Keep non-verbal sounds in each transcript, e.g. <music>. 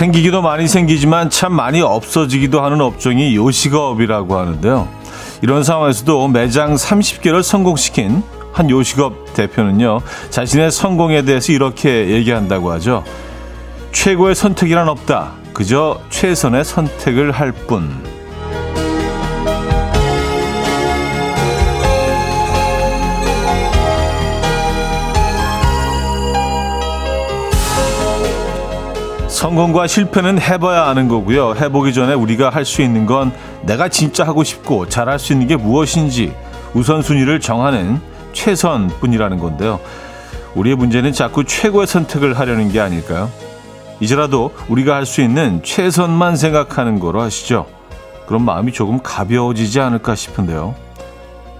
생기기도 많이 생기지만 참 많이 없어지기도 하는 업종이 요식업이라고 하는데요. 이런 상황에서도 매장 30개를 성공시킨 한 요식업 대표는요, 자신의 성공에 대해서 이렇게 얘기한다고 하죠. 최고의 선택이란 없다. 그저 최선의 선택을 할 뿐. 성공과 실패는 해봐야 아는 거고요. 해보기 전에 우리가 할 수 있는 건 내가 진짜 하고 싶고 잘할 수 있는 게 무엇인지 우선순위를 정하는 최선뿐이라는 건데요. 우리의 문제는 자꾸 최고의 선택을 하려는 게 아닐까요? 이제라도 우리가 할 수 있는 최선만 생각하는 거로 하시죠. 그럼 마음이 조금 가벼워지지 않을까 싶은데요.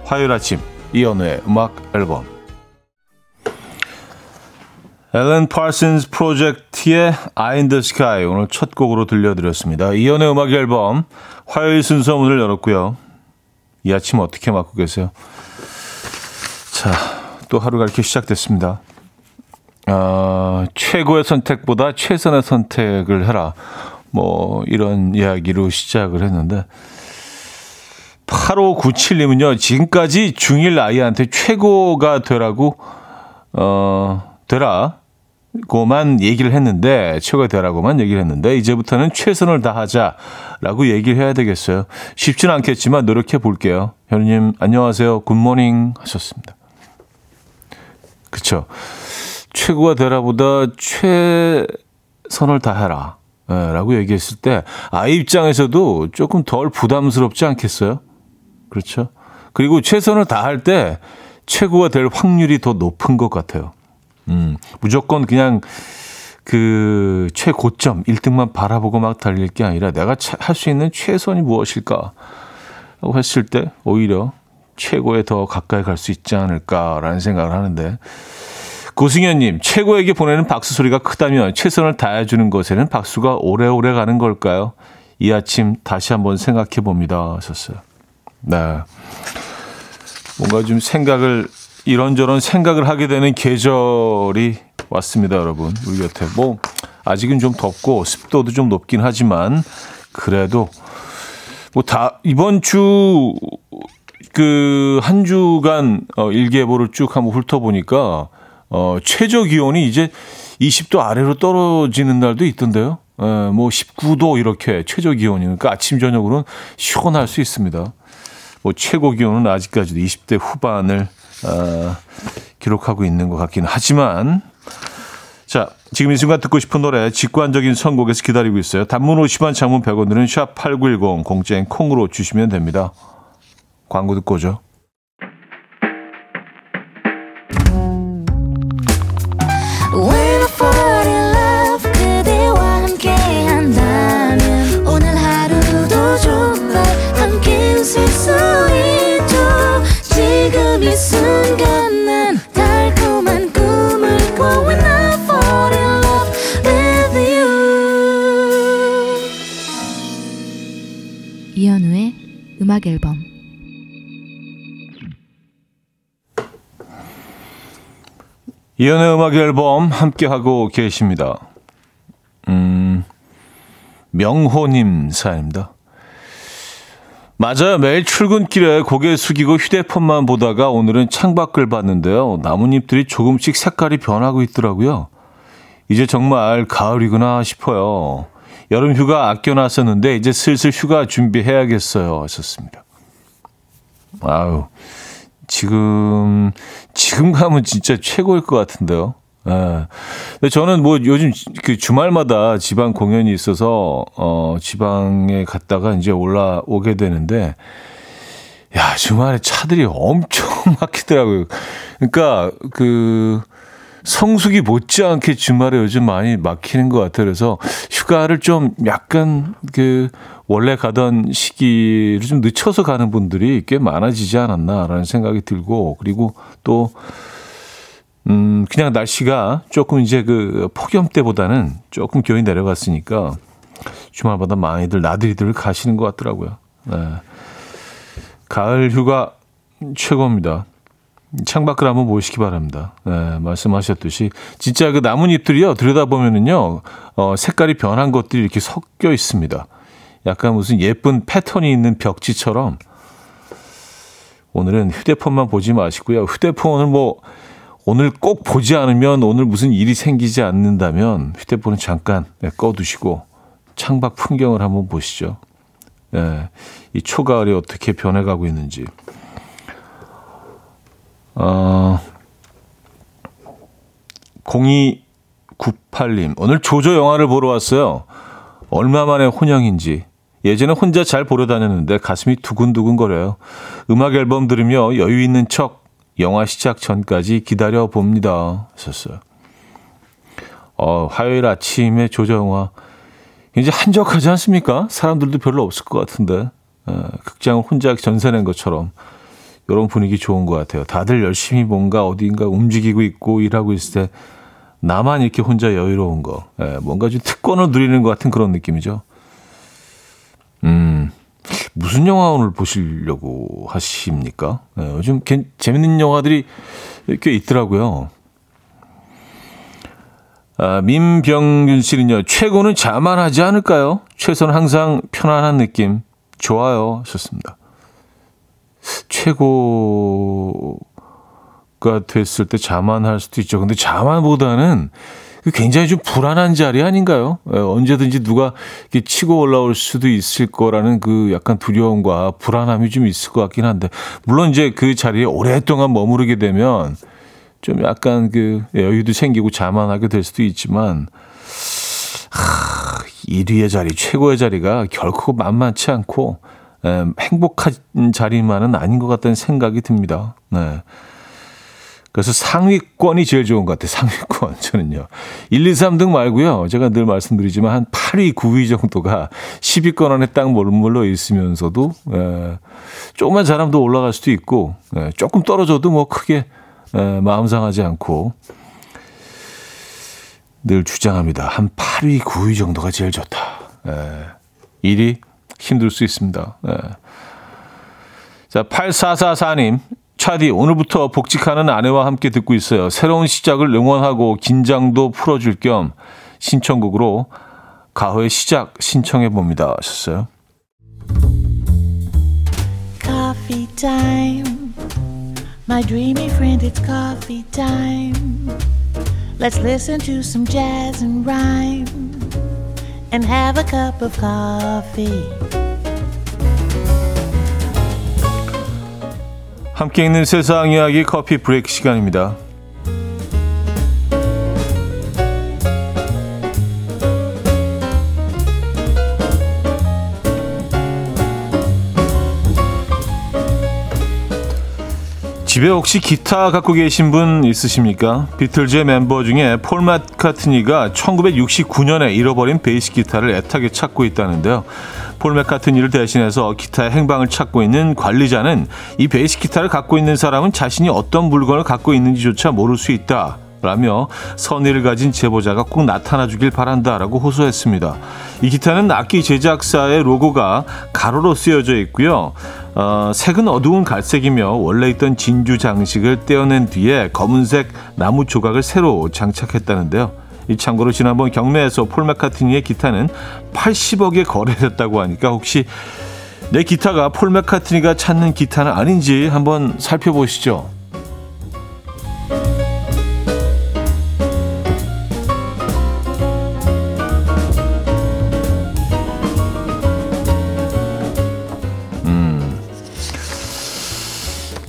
화요일 아침 이연우의 음악 앨범 앨런 파슨스 프로젝트의 I in the Sky 오늘 첫 곡으로 들려드렸습니다. 이연의 음악 앨범 화요일 순서 문을 열었고요. 이 아침 어떻게 맞고 계세요? 자, 또 하루가 이렇게 시작됐습니다. 어, 최고의 선택보다 최선의 선택을 해라. 뭐 이런 이야기로 시작을 했는데 8597님은요. 지금까지 중1 아이한테 최고가 되라고 어 되라 고만 얘기를 했는데 최고가 되라고만 얘기를 했는데 이제부터는 최선을 다하자라고 얘기를 해야 되겠어요. 쉽지는 않겠지만 노력해 볼게요. 현우님 안녕하세요. 굿모닝 하셨습니다. 그쵸. 최고가 되라보다 최선을 다해라. 네, 라고 얘기했을 때 아이 입장에서도 조금 덜 부담스럽지 않겠어요? 그렇죠. 그리고 최선을 다할 때 최고가 될 확률이 더 높은 것 같아요. 음, 무조건 그냥 그 최고점 1등만 바라보고 막 달릴 게 아니라 내가 할 수 있는 최선이 무엇일까 했을 때 오히려 최고에 더 가까이 갈 수 있지 않을까라는 생각을 하는데 고승현님 최고에게 보내는 박수 소리가 크다면 최선을 다해주는 것에는 박수가 오래오래 가는 걸까요? 이 아침 다시 한번 생각해 봅니다 하셨어요. 네. 뭔가 좀 생각을 이런저런 생각을 하게 되는 계절이 왔습니다, 여러분. 우리 곁에. 뭐, 아직은 좀 덥고 습도도 좀 높긴 하지만, 그래도, 뭐 다, 이번 주, 그, 한 주간, 어, 일기예보를 쭉 한번 훑어보니까, 어, 최저 기온이 이제 20도 아래로 떨어지는 날도 있던데요. 에, 뭐 19도 이렇게 최저 기온이니까 그러니까 아침, 저녁으로는 시원할 수 있습니다. 뭐 최고 기온은 아직까지도 20대 후반을 어, 기록하고 있는 것 같긴 하지만 자 지금 이 순간 듣고 싶은 노래 직관적인 선곡에서 기다리고 있어요. 단문 50원 장문 100원들은 샵 8910 공짜인 콩으로 주시면 됩니다. 광고 듣고 오죠. 이연의 음악 앨범 함께 하고 계십니다. 음, 명호님 사연입니다. 맞아요. 매일 출근길에 고개 숙이고 휴대폰만 보다가 오늘은 창밖을 봤는데요. 나뭇잎들이 조금씩 색깔이 변하고 있더라고요. 이제 정말 가을이구나 싶어요. 여름 휴가 아껴놨었는데 이제 슬슬 휴가 준비해야겠어요. 하셨습니다. 아유, 지금 지금 가면 진짜 최고일 것 같은데요. 예. 근데 저는 뭐 요즘 그 주말마다 지방 공연이 있어서 어 지방에 갔다가 이제 올라오게 되는데 야 주말에 차들이 엄청 <laughs> 막히더라고요. 그러니까 그 성수기 못지않게 주말에 요즘 많이 막히는 것 같아요. 그래서 휴가를 좀 약간 그 원래 가던 시기를 좀 늦춰서 가는 분들이 꽤 많아지지 않았나라는 생각이 들고 그리고 또 음, 그냥 날씨가 조금 이제 그 폭염 때보다는 조금 기온이 내려갔으니까 주말마다 많이들 나들이들 가시는 것 같더라고요. 네. 가을 휴가 최고입니다. 창밖을 한번 보시기 바랍니다. 네, 말씀하셨듯이 진짜 그 나뭇잎들이요 들여다보면은요 어, 색깔이 변한 것들이 이렇게 섞여 있습니다. 약간 무슨 예쁜 패턴이 있는 벽지처럼 오늘은 휴대폰만 보지 마시고요. 휴대폰을 뭐 오늘 꼭 보지 않으면 오늘 무슨 일이 생기지 않는다면 휴대폰은 잠깐 네, 꺼두시고 창밖 풍경을 한번 보시죠. 네, 이 초가을이 어떻게 변해가고 있는지. 어, 0298님, 오늘 조조 영화를 보러 왔어요. 얼마 만에 혼영인지. 예전에 혼자 잘 보러 다녔는데 가슴이 두근두근 거려요. 음악 앨범 들으며 여유 있는 척 영화 시작 전까지 기다려 봅니다. 하셨어요. 어, 화요일 아침에 조조 영화. 이제 한적하지 않습니까? 사람들도 별로 없을 것 같은데. 어, 극장을 혼자 전세낸 것처럼. 이런 분위기 좋은 것 같아요. 다들 열심히 뭔가 어딘가 움직이고 있고 일하고 있을 때 나만 이렇게 혼자 여유로운 거. 예, 뭔가 좀 특권을 누리는 것 같은 그런 느낌이죠. 음, 무슨 영화 오늘 보시려고 하십니까? 예, 요즘 개, 재밌는 영화들이 꽤 있더라고요. 아, 민병균 씨는요, 최고는 자만하지 않을까요? 최소는 항상 편안한 느낌. 좋아요. 하셨습니다. 최고가 됐을 때 자만할 수도 있죠. 근데 자만보다는 굉장히 좀 불안한 자리 아닌가요? 예, 언제든지 누가 치고 올라올 수도 있을 거라는 그 약간 두려움과 불안함이 좀 있을 것 같긴 한데, 물론 이제 그 자리에 오랫동안 머무르게 되면 좀 약간 그 여유도 생기고 자만하게 될 수도 있지만, 하, 1위의 자리, 최고의 자리가 결코 만만치 않고, 에, 행복한 자리만은 아닌 것 같다는 생각이 듭니다. 네. 그래서 상위권이 제일 좋은 것 같아요. 상위권. <laughs> 저는요. 1, 2, 3등 말고요. 제가 늘 말씀드리지만 한 8위, 9위 정도가 <laughs> 10위권 안에 딱 머물러 있으면서도 에, 조금만 잘하면 올라갈 수도 있고 에, 조금 떨어져도 뭐 크게 에, 마음 상하지 않고 늘 주장합니다. 한 8위, 9위 정도가 제일 좋다. 에, 1위 힘들 수 있습니다. 에. 자, 8444님. 차디, 오늘부터 복직하는 아내와 함께 듣고 있어요. 새로운 시작을 응원하고 긴장도 풀어줄 겸 신청곡으로 가호의 시작 신청해 봅니다. 하셨어요. 함께 있는 세상 이야기 커피 브레이크 시간입니다. 집에 혹시 기타 갖고 계신 분 있으십니까? 비틀즈의 멤버 중에 폴 마카트니가 1969년에 잃어버린 베이스 기타를 애타게 찾고 있다는데요. 폴 맥카트니를 대신해서 기타의 행방을 찾고 있는 관리자는 이 베이스 기타를 갖고 있는 사람은 자신이 어떤 물건을 갖고 있는지조차 모를 수 있다. 라며 선의를 가진 제보자가 꼭 나타나 주길 바란다라고 호소했습니다. 이 기타는 악기 제작사의 로고가 가로로 쓰여져 있고요. 어, 색은 어두운 갈색이며 원래 있던 진주 장식을 떼어낸 뒤에 검은색 나무 조각을 새로 장착했다는데요. 이 참고로 지난번 경매에서 폴 맥카트니의 기타는 80억에 거래됐다고 하니까 혹시 내 기타가 폴 맥카트니가 찾는 기타는 아닌지 한번 살펴보시죠. 음,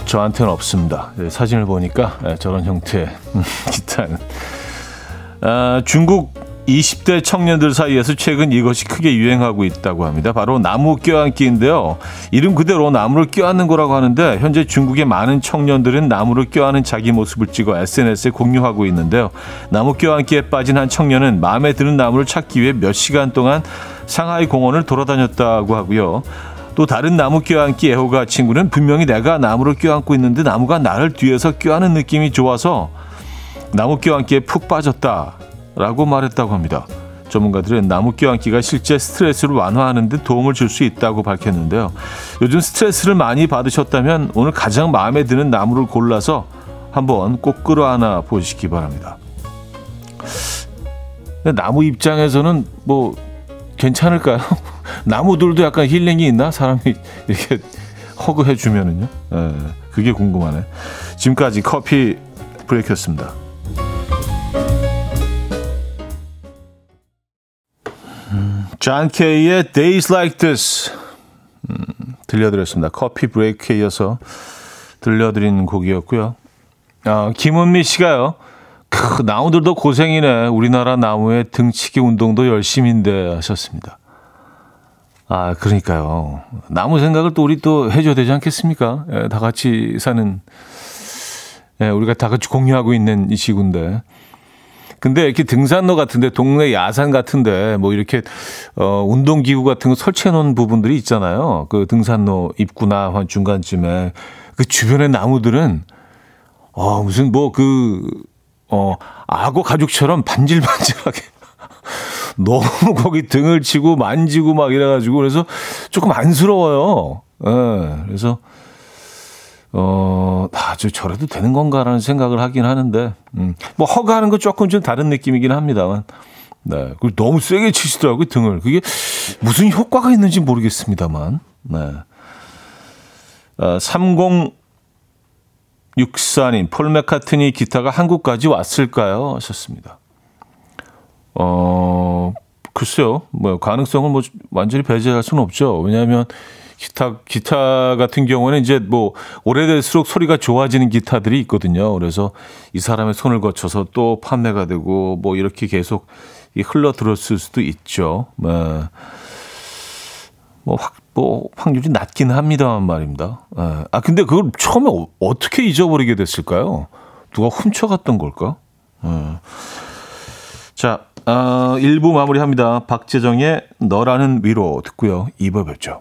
저한테는 없습니다. 네, 사진을 보니까 네, 저런 형태의 <laughs> 기타는 아, 중국 20대 청년들 사이에서 최근 이것이 크게 유행하고 있다고 합니다. 바로 나무 껴안기인데요. 이름 그대로 나무를 껴안는 거라고 하는데 현재 중국의 많은 청년들은 나무를 껴안는 자기 모습을 찍어 SNS에 공유하고 있는데요. 나무 껴안기에 빠진 한 청년은 마음에 드는 나무를 찾기 위해 몇 시간 동안 상하이 공원을 돌아다녔다고 하고요. 또 다른 나무 껴안기 애호가 친구는 분명히 내가 나무를 껴안고 있는데 나무가 나를 뒤에서 껴안는 느낌이 좋아서 나무 껴안기에 푹 빠졌다라고 말했다고 합니다. 전문가들은 나무 껴안기가 실제 스트레스를 완화하는 데 도움을 줄 수 있다고 밝혔는데요. 요즘 스트레스를 많이 받으셨다면 오늘 가장 마음에 드는 나무를 골라서 한번 꼭 끌어안아 보시기 바랍니다. 나무 입장에서는 뭐 괜찮을까요? <laughs> 나무들도 약간 힐링이 있나? 사람이 이렇게 허그해 주면은요. 예, 그게 궁금하네. 지금까지 커피 브레이크였습니다. 존 케이의 Days Like This 음, 들려드렸습니다. 커피 브레이크에 이어서 들려드린 곡이었고요. 아, 김은미 씨가요. 크, 나무들도 고생이네. 우리나라 나무의 등치기 운동도 열심인데 하셨습니다. 아, 그러니까요. 나무 생각을 또 우리 또 해줘야 되지 않겠습니까? 예, 다 같이 사는, 예, 우리가 다 같이 공유하고 있는 이 지구인데. 근데 이렇게 등산로 같은데, 동네 야산 같은데, 뭐 이렇게, 어, 운동 기구 같은 거 설치해 놓은 부분들이 있잖아요. 그 등산로 입구나 중간쯤에. 그 주변의 나무들은, 어, 무슨 뭐 그, 어, 악어 가죽처럼 반질반질하게 <laughs> 너무 거기 등을 치고 만지고 막 이래가지고 그래서 조금 안쓰러워요. 예. 네, 그래서 어, 아, 저 저래도 되는 건가라는 생각을 하긴 하는데, 음, 뭐 허가하는 건 조금 좀 다른 느낌이긴 합니다만, 네, 그리고 너무 세게 치시더라고요 등을. 그게 무슨 효과가 있는지 모르겠습니다만, 네. 어, 30 육사님, 폴 맥카트니 기타가 한국까지 왔을까요? 하셨습니다. 어, 글쎄요. 뭐, 가능성을 뭐, 완전히 배제할 수는 없죠. 왜냐하면, 기타, 기타 같은 경우는 이제 뭐, 오래될수록 소리가 좋아지는 기타들이 있거든요. 그래서 이 사람의 손을 거쳐서 또 판매가 되고, 뭐, 이렇게 계속 흘러 들었을 수도 있죠. 네. 뭐, 확, 뭐 확률이 낮긴 합니다만 말입니다. 예. 아 근데 그걸 처음에 어, 떻게 잊어버리게 됐을까요? 누가 훔쳐갔던 걸까? 예. 자, 어, 1부 마무리합니다. 박재정의 너라는 위로 듣고요. 2부 뵙죠.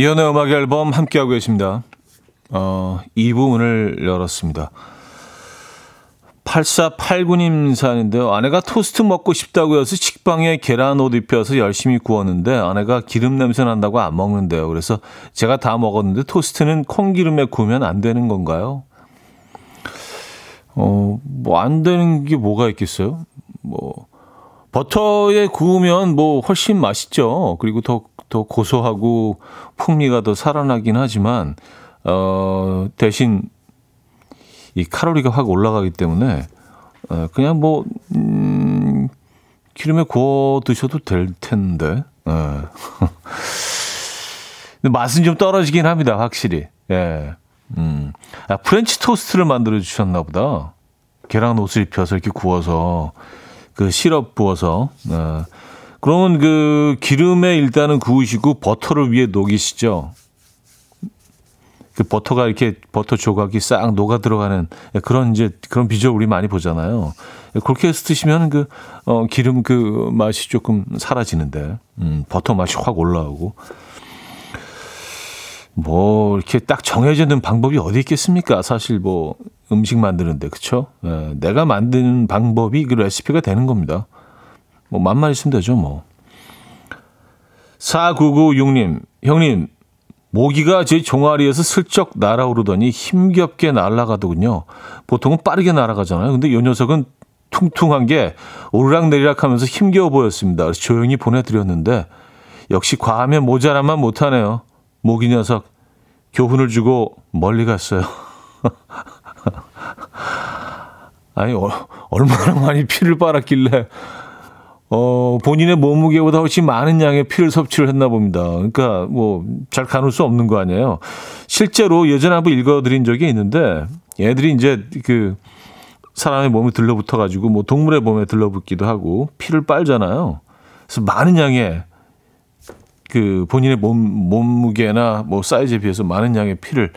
이현우의 음악 앨범 함께하고 계십니다. 어, 2부 문을 열었습니다. 8489님 사는데요. 아내가 토스트 먹고 싶다고 해서 식빵에 계란 옷 입혀서 열심히 구웠는데 아내가 기름 냄새 난다고 안 먹는데요. 그래서 제가 다 먹었는데 토스트는 콩기름에 구우면 안 되는 건가요? 어, 뭐 안 되는 게 뭐가 있겠어요? 뭐 버터에 구우면 뭐 훨씬 맛있죠. 그리고 더, 더 고소하고 풍미가 더 살아나긴 하지만, 어, 대신 이 칼로리가 확 올라가기 때문에, 어, 그냥 뭐, 음, 기름에 구워 드셔도 될 텐데, 어. <laughs> 근데 맛은 좀 떨어지긴 합니다, 확실히. 예. 음. 아, 프렌치 토스트를 만들어 주셨나 보다. 계란 옷을 입혀서 이렇게 구워서 그 시럽 부어서 어, 그러면 그 기름에 일단은 구우시고 버터를 위에 녹이시죠. 그 버터가 이렇게 버터 조각이 싹 녹아 들어가는 그런 이제 그런 비주얼 우리 많이 보잖아요. 그렇게 해서 드시면 그 어, 기름 그 맛이 조금 사라지는데 음, 버터 맛이 확 올라오고 뭐 이렇게 딱 정해지는 방법이 어디 있겠습니까? 사실 뭐 음식 만드는데 그쵸? 예, 내가 만드는 방법이 그 레시피가 되는 겁니다. 뭐 맛만 있으면 되죠 뭐. 4996님 형님 모기가 제 종아리에서 슬쩍 날아오르더니 힘겹게 날아가더군요. 보통은 빠르게 날아가잖아요. 근데 이 녀석은 퉁퉁한 게 오르락내리락 하면서 힘겨워 보였습니다. 그래서 조용히 보내드렸는데 역시 과하면 모자란만 못하네요. 모기 녀석 교훈을 주고 멀리 갔어요. <laughs> 아니 어, 얼마나 많이 피를 빨았길래 어, 본인의 몸무게보다 훨씬 많은 양의 피를 섭취를 했나 봅니다. 그러니까 뭐 잘 가눌 수 없는 거 아니에요. 실제로 예전에 한번 읽어드린 적이 있는데 얘들이 이제 그 사람의 몸에 들러붙어 가지고 뭐 동물의 몸에 들러붙기도 하고 피를 빨잖아요. 그래서 많은 양의 그 본인의 몸 몸무게나 뭐 사이즈에 비해서 많은 양의 피를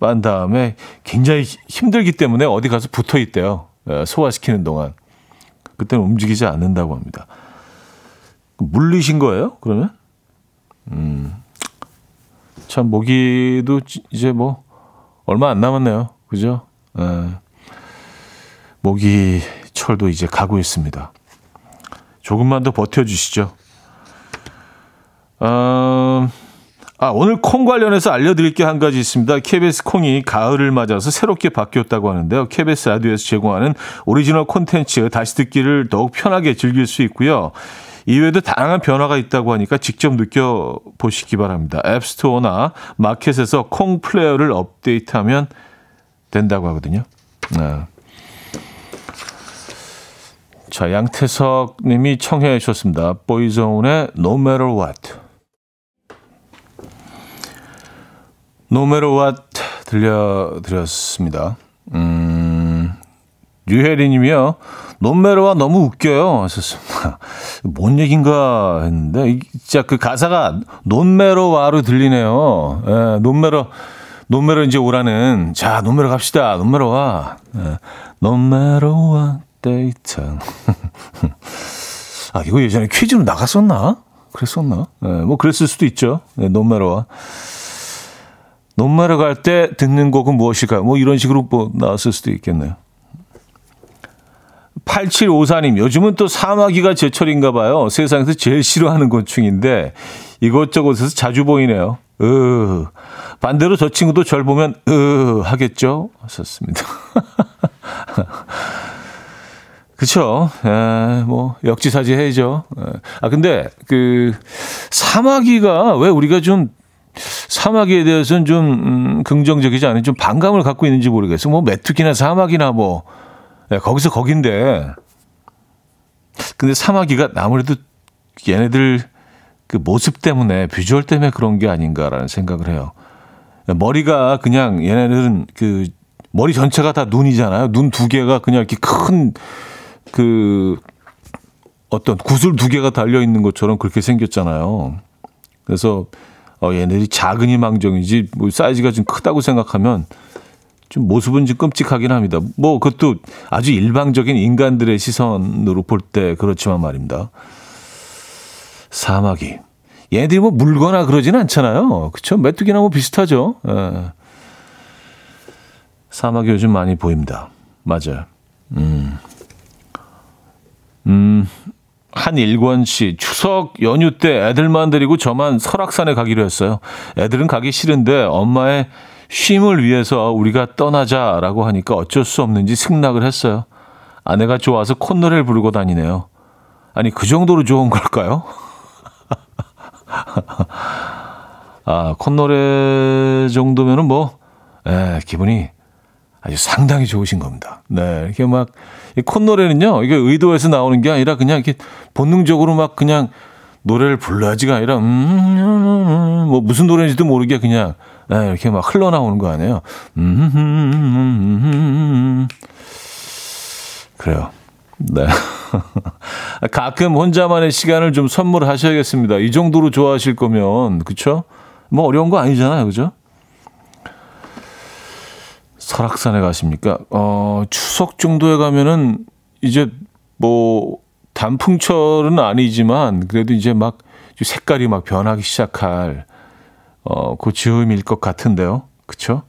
빤 다음에 굉장히 힘들기 때문에 어디 가서 붙어 있대요. 예, 소화시키는 동안. 그때는 움직이지 않는다고 합니다. 물리신 거예요? 그러면? 음. 참 모기도 이제 뭐 얼마 안 남았네요. 그죠? 예. 모기 철도 이제 가고 있습니다. 조금만 더 버텨 주시죠. 어, 아, 오늘 콩 관련해서 알려드릴 게 한 가지 있습니다. KBS 콩이 가을을 맞아서 새롭게 바뀌었다고 하는데요. KBS 라디오에서 제공하는 오리지널 콘텐츠 다시 듣기를 더욱 편하게 즐길 수 있고요. 이외에도 다양한 변화가 있다고 하니까 직접 느껴보시기 바랍니다. 앱스토어나 마켓에서 콩 플레이어를 업데이트하면 된다고 하거든요. 네. 자, 양태석 님이 청해 주셨습니다. 보이존의 No Matter What. Matter What 들려드렸습니다. 음, 유혜리 님이요. 논메로와 너무 웃겨요. 하셨습니다. <laughs> 뭔 얘긴가 했는데, 진짜 그 가사가 논메로와로 들리네요. 예, 논메로, 논메로 이제 오라는, 자, 논메로 갑시다. 논메로와. 예, 논메로와 데이트. <laughs> 아, 이거 예전에 퀴즈로 나갔었나? 그랬었나? 예, 뭐 그랬을 수도 있죠. 예, 논메로와. 논메로 갈때 듣는 곡은 무엇일까요? 뭐 이런 식으로 뭐 나왔을 수도 있겠네요. 8754님, 요즘은 또 사마귀가 제철인가 봐요. 세상에서 제일 싫어하는 곤충인데 이것저것에서 자주 보이네요. 으, 반대로 저 친구도 절 보면 으 하겠죠? 하셨습니다. <laughs> 그쵸. 에, 뭐, 역지사지 해야죠. 에. 아, 근데, 그, 사마귀가 왜 우리가 좀, 사마귀에 대해서는 좀, 음, 긍정적이지 않은 좀 반감을 갖고 있는지 모르겠어. 뭐, 메뚜기나 사마귀나 뭐, 네, 거기서 거긴데. 근데 사마귀가 아무래도 얘네들 그 모습 때문에 비주얼 때문에 그런 게 아닌가라는 생각을 해요. 머리가 그냥 얘네들은 그 머리 전체가 다 눈이잖아요. 눈 두 개가 그냥 이렇게 큰 그 어떤 구슬 두 개가 달려 있는 것처럼 그렇게 생겼잖아요. 그래서 어 얘네들이 작은이 망정이지 뭐 사이즈가 좀 크다고 생각하면 좀 모습은 좀 끔찍하긴 합니다. 뭐 그것도 아주 일방적인 인간들의 시선으로 볼 때 그렇지만 말입니다. 사마귀. 얘네들이 뭐 물거나 그러지는 않잖아요. 그쵸? 메뚜기나 뭐 비슷하죠. 예. 사마귀 요즘 많이 보입니다. 맞아요. 음. 음. 한일권 씨, 추석 연휴 때 애들만 데리고 저만 설악산에 가기로 했어요. 애들은 가기 싫은데 엄마의 쉼을 위해서 우리가 떠나자라고 하니까 어쩔 수 없는지 승낙을 했어요. 아내가 좋아서 콧노래를 부르고 다니네요. 아니, 그 정도로 좋은 걸까요? <laughs> 아, 콧노래 정도면은 뭐, 예, 기분이 아주 상당히 좋으신 겁니다. 네, 이렇게 막, 이 콧노래는요, 이게 의도해서 나오는 게 아니라 그냥 이렇게 본능적으로 막 그냥 노래를 불러야지가 아니라, 음, 음, 음, 뭐 무슨 노래인지도 모르게 그냥 네, 이렇게 막 흘러나오는 거 아니에요. 음, 음, 음, 그래요. 네. <laughs> 가끔 혼자만의 시간을 좀 선물하셔야겠습니다. 이 정도로 좋아하실 거면, 그쵸? 뭐 어려운 거 아니잖아요. 그죠? 설악산에 가십니까? 어, 추석 정도에 가면은 이제 뭐 단풍철은 아니지만 그래도 이제 막 색깔이 막 변하기 시작할 어, 그 즈음일 것 같은데요. 그쵸?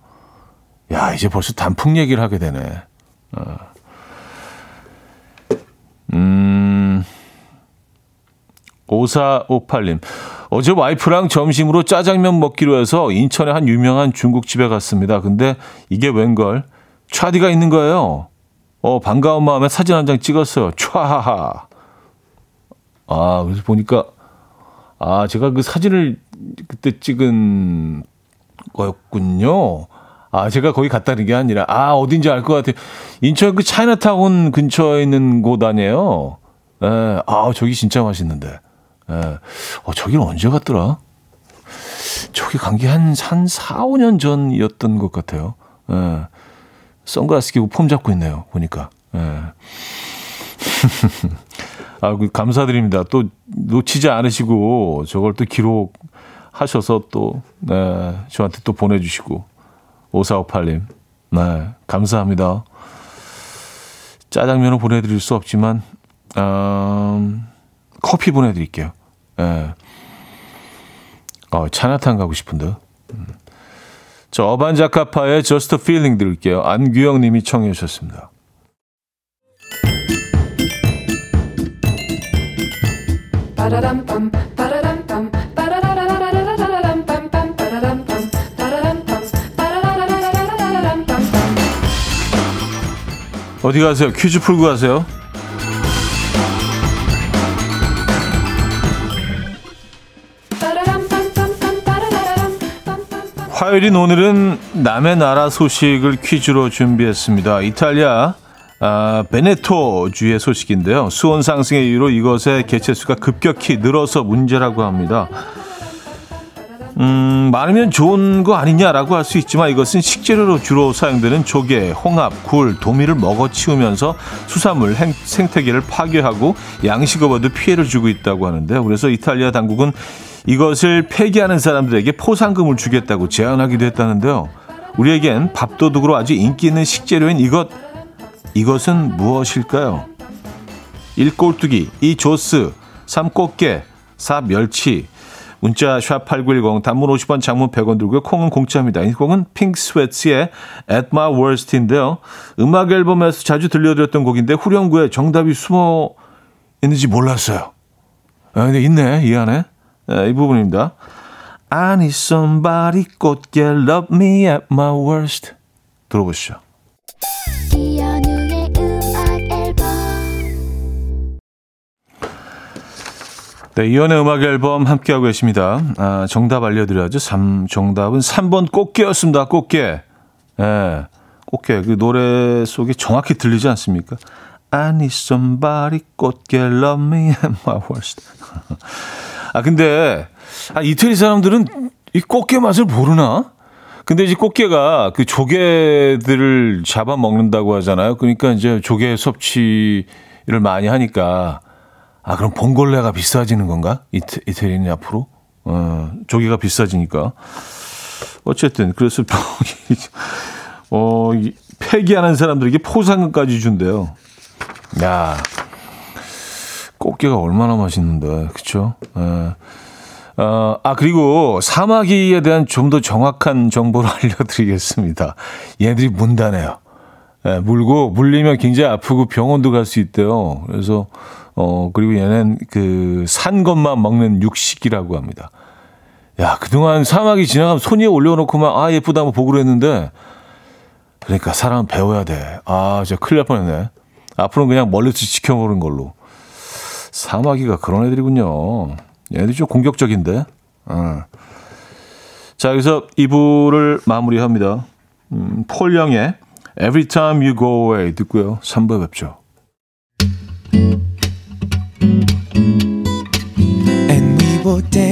야, 이제 벌써 단풍 얘기를 하게 되네. 어. 음, 5458님. 어제 와이프랑 점심으로 짜장면 먹기로 해서 인천의 한 유명한 중국집에 갔습니다. 근데 이게 웬걸? 차디가 있는 거예요. 어, 반가운 마음에 사진 한 장 찍었어요. 촤하하. 아, 그래서 보니까, 아, 제가 그 사진을 그때 찍은 거였군요. 아, 제가 거기 갔다는 게 아니라, 아, 어딘지 알 것 같아요. 인천 그 차이나타운 근처에 있는 곳 아니에요? 예, 아, 저기 진짜 맛있는데. 예, 어, 저기는 언제 갔더라? 저기 간게 한, 한 4, 5년 전이었던 것 같아요. 예, 선글라스 끼고 폼 잡고 있네요. 보니까. 예. <laughs> 아, 그 감사드립니다. 또 놓치지 않으시고 저걸 또 기록하셔서 또 네, 저한테 또 보내주시고 5458님 네, 감사합니다. 짜장면을 보내드릴 수 없지만 음, 커피 보내드릴게요. 네. 어, 차나탄 가고 싶은데. 음. 저 어반자카파의 Just a Feeling 들을게요. 안규영 님이 청해 주셨습니다. 어디 가세요? 퀴즈 풀고 가세요. 화요일인 오늘은 남의 나라 소식을 퀴즈로 준비했습니다. 이탈리아 아, 베네토 주의 소식인데요. 수온 상승의 이유로 이것의 개체수가 급격히 늘어서 문제라고 합니다. 음, 많으면 좋은 거 아니냐라고 할 수 있지만 이것은 식재료로 주로 사용되는 조개, 홍합, 굴, 도미를 먹어치우면서 수산물 행, 생태계를 파괴하고 양식업에도 피해를 주고 있다고 하는데요. 그래서 이탈리아 당국은 이것을 폐기하는 사람들에게 포상금을 주겠다고 제안하기도 했다는데요. 우리에겐 밥도둑으로 아주 인기 있는 식재료인 이것, 이것은 무엇일까요? 1. 꼴뚜기, 2. 조스, 3. 꽃게, 4. 멸치. 문자 샵8910 단문 50원 장문 100원 들고요. 콩은 공짜입니다. 이 곡은 핑크 스웨츠의 At My Worst인데요. 음악 앨범에서 자주 들려드렸던 곡인데 후렴구에 정답이 숨어 있는지 몰랐어요. 아, 근데 있네, 이 안에. 네, 이 부분입니다. I need somebody 꽃게 love me at my worst. 들어보시죠. 네, 이연의 음악 앨범 함께하고 계십니다. 아, 정답 알려드려야죠. 3, 정답은 3번 꽃게였습니다. 꽃게. 예, 네, 꽃게. 그 노래 속에 정확히 들리지 않습니까? I need somebody 꽃게 love me at my worst. <laughs> 아, 근데, 아, 이태리 사람들은 이 꽃게 맛을 모르나? 근데 이제 꽃게가 그 조개들을 잡아 먹는다고 하잖아요. 그러니까 이제 조개 섭취를 많이 하니까 아, 그럼 봉골레가 비싸지는 건가? 이태, 이태리는 앞으로? 어, 조개가 비싸지니까. 어쨌든, 그래서, 어, 폐기하는 사람들에게 포상금까지 준대요. 야 꽃게가 얼마나 맛있는데, 그쵸? 예. 어, 아, 그리고 사마귀에 대한 좀 더 정확한 정보를 <laughs> 알려드리겠습니다. 얘들이 문다네요. 예, 물고, 물리면 굉장히 아프고 병원도 갈 수 있대요. 그래서, 어, 그리고 얘는 그 산 것만 먹는 육식이라고 합니다. 야, 그동안 사막이 지나가면 손 위에 올려놓고만, 아, 예쁘다 뭐 보고 그랬는데, 그러니까 사람은 배워야 돼. 아, 진짜 큰일 날 뻔했네. 앞으로는 그냥 멀리서 지켜보는 걸로. 사마귀가 그런 애들이군요. 얘들이 좀 공격적인데. 어. 자, 여기서 2부를 마무리합니다. 음, 폴영의 Every Time You Go Away 듣고요. 3부에 뵙죠. will dance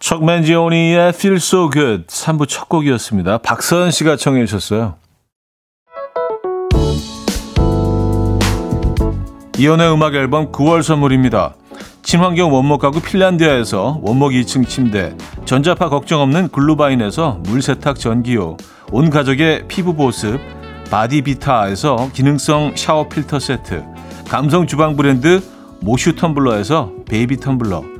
척맨지오니의 Feel So Good 3부 첫 곡이었습니다. 박서연 씨가 청해 주셨어요. 이연의 음악 앨범 9월 선물입니다. 친환경 원목 가구 핀란디아에서 원목 2층 침대, 전자파 걱정 없는 글루바인에서 물세탁 전기요, 온 가족의 피부 보습, 바디비타에서 기능성 샤워 필터 세트, 감성 주방 브랜드 모슈 텀블러에서 베이비 텀블러,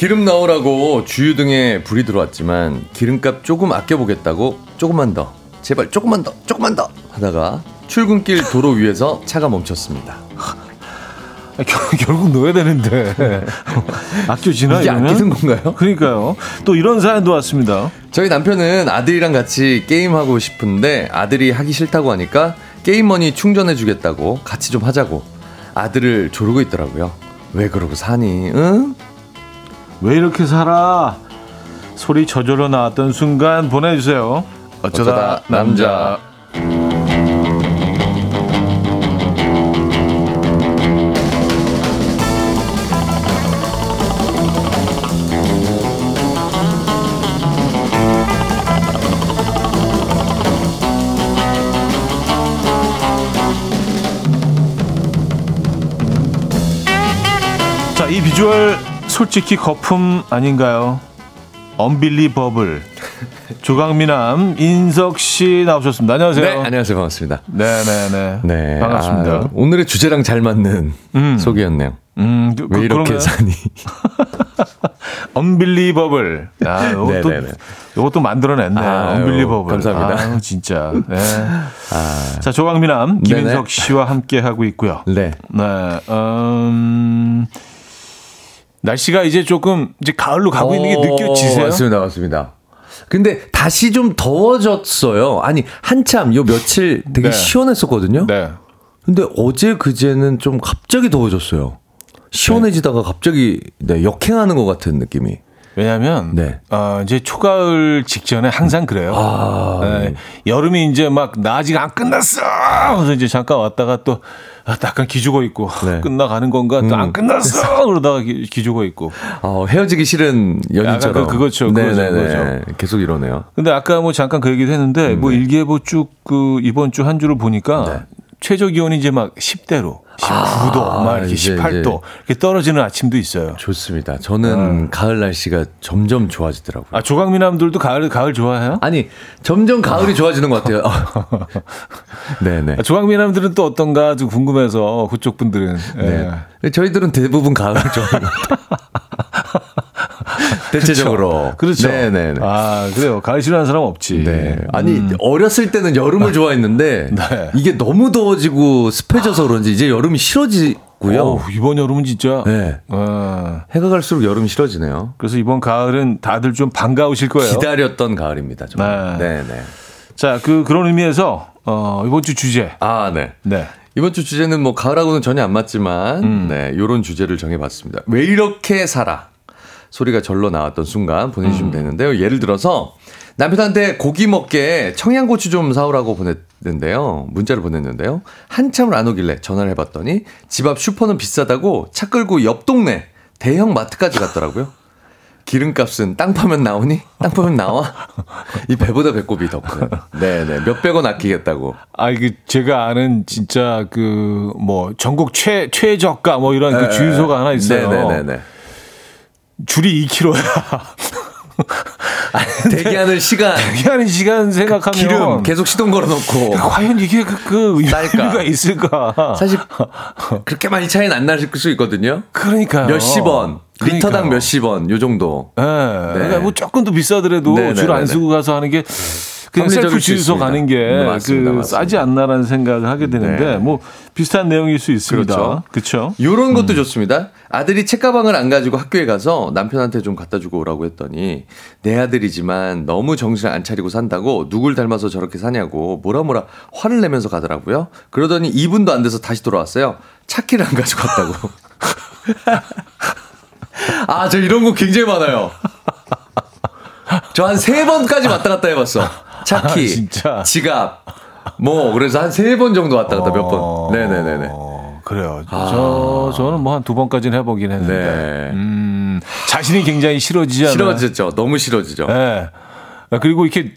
기름 넣으라고 주유등에 불이 들어왔지만 기름값 조금 아껴보겠다고 조금만 더 제발 조금만 더 조금만 더 하다가 출근길 도로 위에서 차가 멈췄습니다. 결국 넣어야 되는데 아껴지나 이게 아끼는 건가요? 그러니까요. 또 이런 사연도 왔습니다. 저희 남편은 아들이랑 같이 게임하고 싶은데 아들이 하기 싫다고 하니까 게임머니 충전해주겠다고 같이 좀 하자고 아들을 조르고 있더라고요. 왜 그러고 사니? 응? 왜 이렇게 살아? 소리 저절로 나왔던 순간 보내주세요. 어쩌다, 어쩌다 남자. 이 비주얼 솔직히 거품 아닌가요? 언빌리버블 조강미남 인석 씨 나오셨습니다. 안녕하세요. 네, 안녕하세요. 반갑습니다. 네, 네, 네. 네, 반갑습니다. 아, 오늘의 주제랑 잘 맞는 음. 소개였네요. 음, 그, 왜 이렇게? 사니? <laughs> 언빌리버블. 아, 요것도 네, 네, 네. 요것도 만들어냈네. 언빌리버블. 감사합니다. 아, 진짜. 네. <laughs> 아. 자, 조강미남 김인석 씨와 함께 하고 있고요. 네. 네. 음. 날씨가 이제 조금 이제 가을로 가고 어, 있는 게 어, 느껴지세요? 맞습니다, 맞습니다. 근데 다시 좀 더워졌어요. 아니 한참 요 며칠 되게 네. 시원했었거든요. 네. 근데 어제 그제는 좀 갑자기 더워졌어요. 시원해지다가 갑자기 네, 역행하는 것 같은 느낌이. 왜냐하면 네. 어, 이제 초가을 직전에 항상 그래요. 아, 네. 여름이 이제 막 나지가 안 끝났어. 그래서 이제 잠깐 왔다가 또 아, 약간 기죽어 있고 <laughs> 네. 끝나가는 건가 또안 음. 끝났어 <laughs> 그러다가 기, 죽어 있고 어, 헤어지기 싫은 연인처럼 그, 그거죠 그거죠 계속 이러네요 근데 아까 뭐 잠깐 그 얘기도 했는데 음, 뭐 네. 일기예보 쭉 그 이번 주 한 주를 보니까 네. 최저 기온이 이제 막 10대로 19도, 아, 막 이렇게 18도 이렇게 떨어지는 아침도 있어요. 좋습니다. 저는 아. 가을 날씨가 점점 좋아지더라고요. 아 조강미남들도 가을 가을 좋아해요? 아니 점점 가을이 아. 좋아지는 것 같아요. 네네. <laughs> 아, 조강미남들은 또 어떤가 좀 궁금해서 그쪽 분들은. 네. 네. 저희들은 대부분 가을을 좋아해요. <laughs> 대체적으로. 그렇죠. 네네. 아, 그래요. 가을 싫어하는 사람 없지. 네. 아니, 음. 어렸을 때는 여름을 아. 좋아했는데, <laughs> 네. 이게 너무 더워지고 습해져서 그런지 이제 여름이 싫어지고요. 오, 이번 여름은 진짜. 네. 아. 해가 갈수록 여름이 싫어지네요. 그래서 이번 가을은 다들 좀 반가우실 거예요. 기다렸던 가을입니다. 정말. 네. 네 자, 그, 그런 의미에서, 어, 이번 주 주제. 아, 네. 네. 이번 주 주제는 뭐 가을하고는 전혀 안 맞지만, 음. 네, 요런 주제를 정해 봤습니다. 왜 이렇게 살아? 소리가 절로 나왔던 순간 보내주시면 음. 되는데요. 예를 들어서 남편한테 고기 먹게 청양고추 좀 사오라고 보냈는데요. 문자를 보냈는데요. 한참을 안 오길래 전화를 해봤더니 집 앞 슈퍼는 비싸다고 차 끌고 옆 동네 대형 마트까지 갔더라고요. <laughs> 기름값은 땅 파면 나오니? 땅 파면 나와? 이 배보다 배꼽이 더 큰. 네네. 몇백 원 아끼겠다고. 아, 이게 제가 아는 진짜 그 뭐 전국 최 최저가 뭐 이런 그 주유소가 하나 있어요. 네네네. 줄이 2km야. <laughs> 대기하는 시간. 대기하는 시간 생각하면 기름 계속 시동 걸어놓고. 과연 이게 그, 그? 의미가 있을까? 사실 그렇게 많이 차이는 안날수 있거든요. 그러니까요. 몇십 원. 리터당 그러니까요. 몇십 원, 요 정도. 예. 그러니까 뭐 조금 더 비싸더라도 네, 네, 줄 안 네, 서고 가서 하는 게 그냥 합리적일 셀프 수 주유소. 가는 게 네, 맞습니다, 그 맞습니다. 싸지 않나라는 생각을 하게 되는데 네. 뭐 비슷한 내용일 수 있습니다. 그렇죠. 그렇죠. 요런 것도 좋습니다. 아들이 책가방을 안 가지고 학교에 가서 남편한테 좀 갖다 주고 오라고 했더니 내 아들이지만 너무 정신을 안 차리고 산다고 누굴 닮아서 저렇게 사냐고 뭐라 뭐라 화를 내면서 가더라고요. 그러더니 2분도 안 돼서 다시 돌아왔어요. 차키를 안 가지고 왔다고. <laughs> 아, 저 이런 거 굉장히 많아요. 저 한 세 번까지 왔다 갔다 해봤어. 차키, 아? 지갑, 뭐 그래서 한 세 번 정도 왔다 갔다 몇 번. 네네네네. 어, 그래요. 저 저는 뭐 한 두 번까지는 해보긴 했는데 네. 음, 자신이 굉장히 싫어지지 않아요. 싫어지죠. 너무 싫어지죠. 예. 아, 그리고 이렇게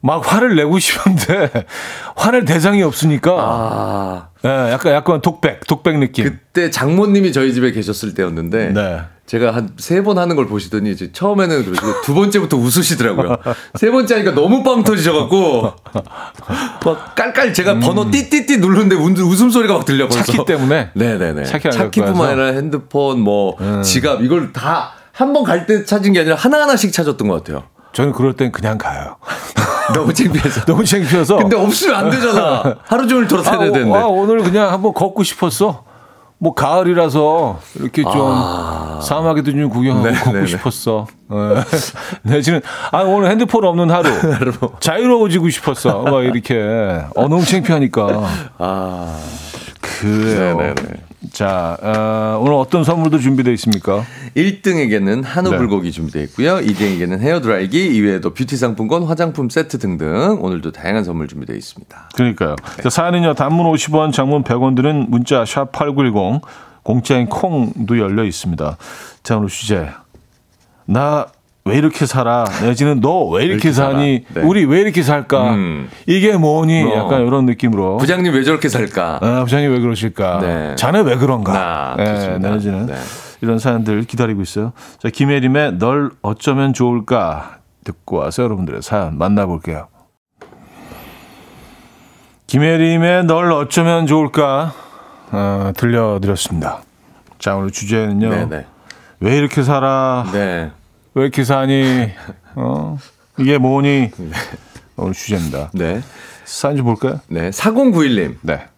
막 화를 내고 싶은데 <laughs> 화낼 대상이 없으니까 아, 예, 약간 약간 독백 독백 느낌. 그때 장모님이 저희 집에 계셨을 때였는데 네. 제가 한 세 번 하는 걸 보시더니 이제 처음에는 그러시고 두 번째부터 웃으시더라고요. 세 번째 하니까 너무 빵 터지셔갖고 막 깔깔 제가 번호 띠띠띠 누르는데 운- 웃음 소리가 막 들려. 음. 찾기 때문에 네네네. 찾기 안 찾기뿐만. 음. 아니라 핸드폰 뭐 지갑 이걸 다 한 번 갈 때 찾은 게 아니라 하나 하나씩 찾았던 것 같아요. 저는 그럴 땐 그냥 가요. <laughs> 너무 창피해서. 너무 창피해서. 근데 없으면 안 되잖아. 하루 종일 아, 돌아다녀야 오- 되는데. 아, 오늘 그냥 한번 걷고 싶었어. 뭐 가을이라서 이렇게 좀 사막에도 좀 구경하고 네, 걷고 네, 네. 싶었어. <laughs> 어. 내지는 아 오늘 핸드폰 없는 <laughs> 하루 자유로워지고 싶었어. 막 이렇게 어 너무 창피하니까. 아. 그래요. 네네네. 자 어, 오늘 어떤 선물도 준비되어 있습니까? 1등에게는 한우 네. 불고기 준비되어 있고요. 2등에게는 헤어드라이기, 이외에도 뷰티 상품권, 화장품 세트 등등 오늘도 다양한 선물 준비되어 있습니다. 그러니까요. 자, 사연은요, 단문 50원, 장문 100원 드는 문자 샵 8910, 공짜인 콩도 열려 있습니다. 자, 오늘 주제. 나 왜 이렇게 살아? 내지는 너 왜 이렇게? 사니? 네. 우리 왜 이렇게 살까? 음. 이게 뭐니? 어. 약간 이런 느낌으로. 부장님 왜 저렇게 살까? 아, 부장님 왜 그러실까? 네. 자네 왜 그런가? 나, 예, 좋습니다. 내지는 네. 이런 사연들 기다리고 있어요. 자, 김혜림의 널 어쩌면 좋을까 듣고 와서 여러분들의 사연 만나볼게요. 김혜림의 널 어쩌면 좋을까 어, 들려드렸습니다. 자, 오늘 주제는요. 네네. 왜 이렇게 살아? 네. 왜 이렇게 사니? 어, 이게 뭐니? 오늘 주제입니다. 네. 좀 볼까요? 네. 4091님. 네.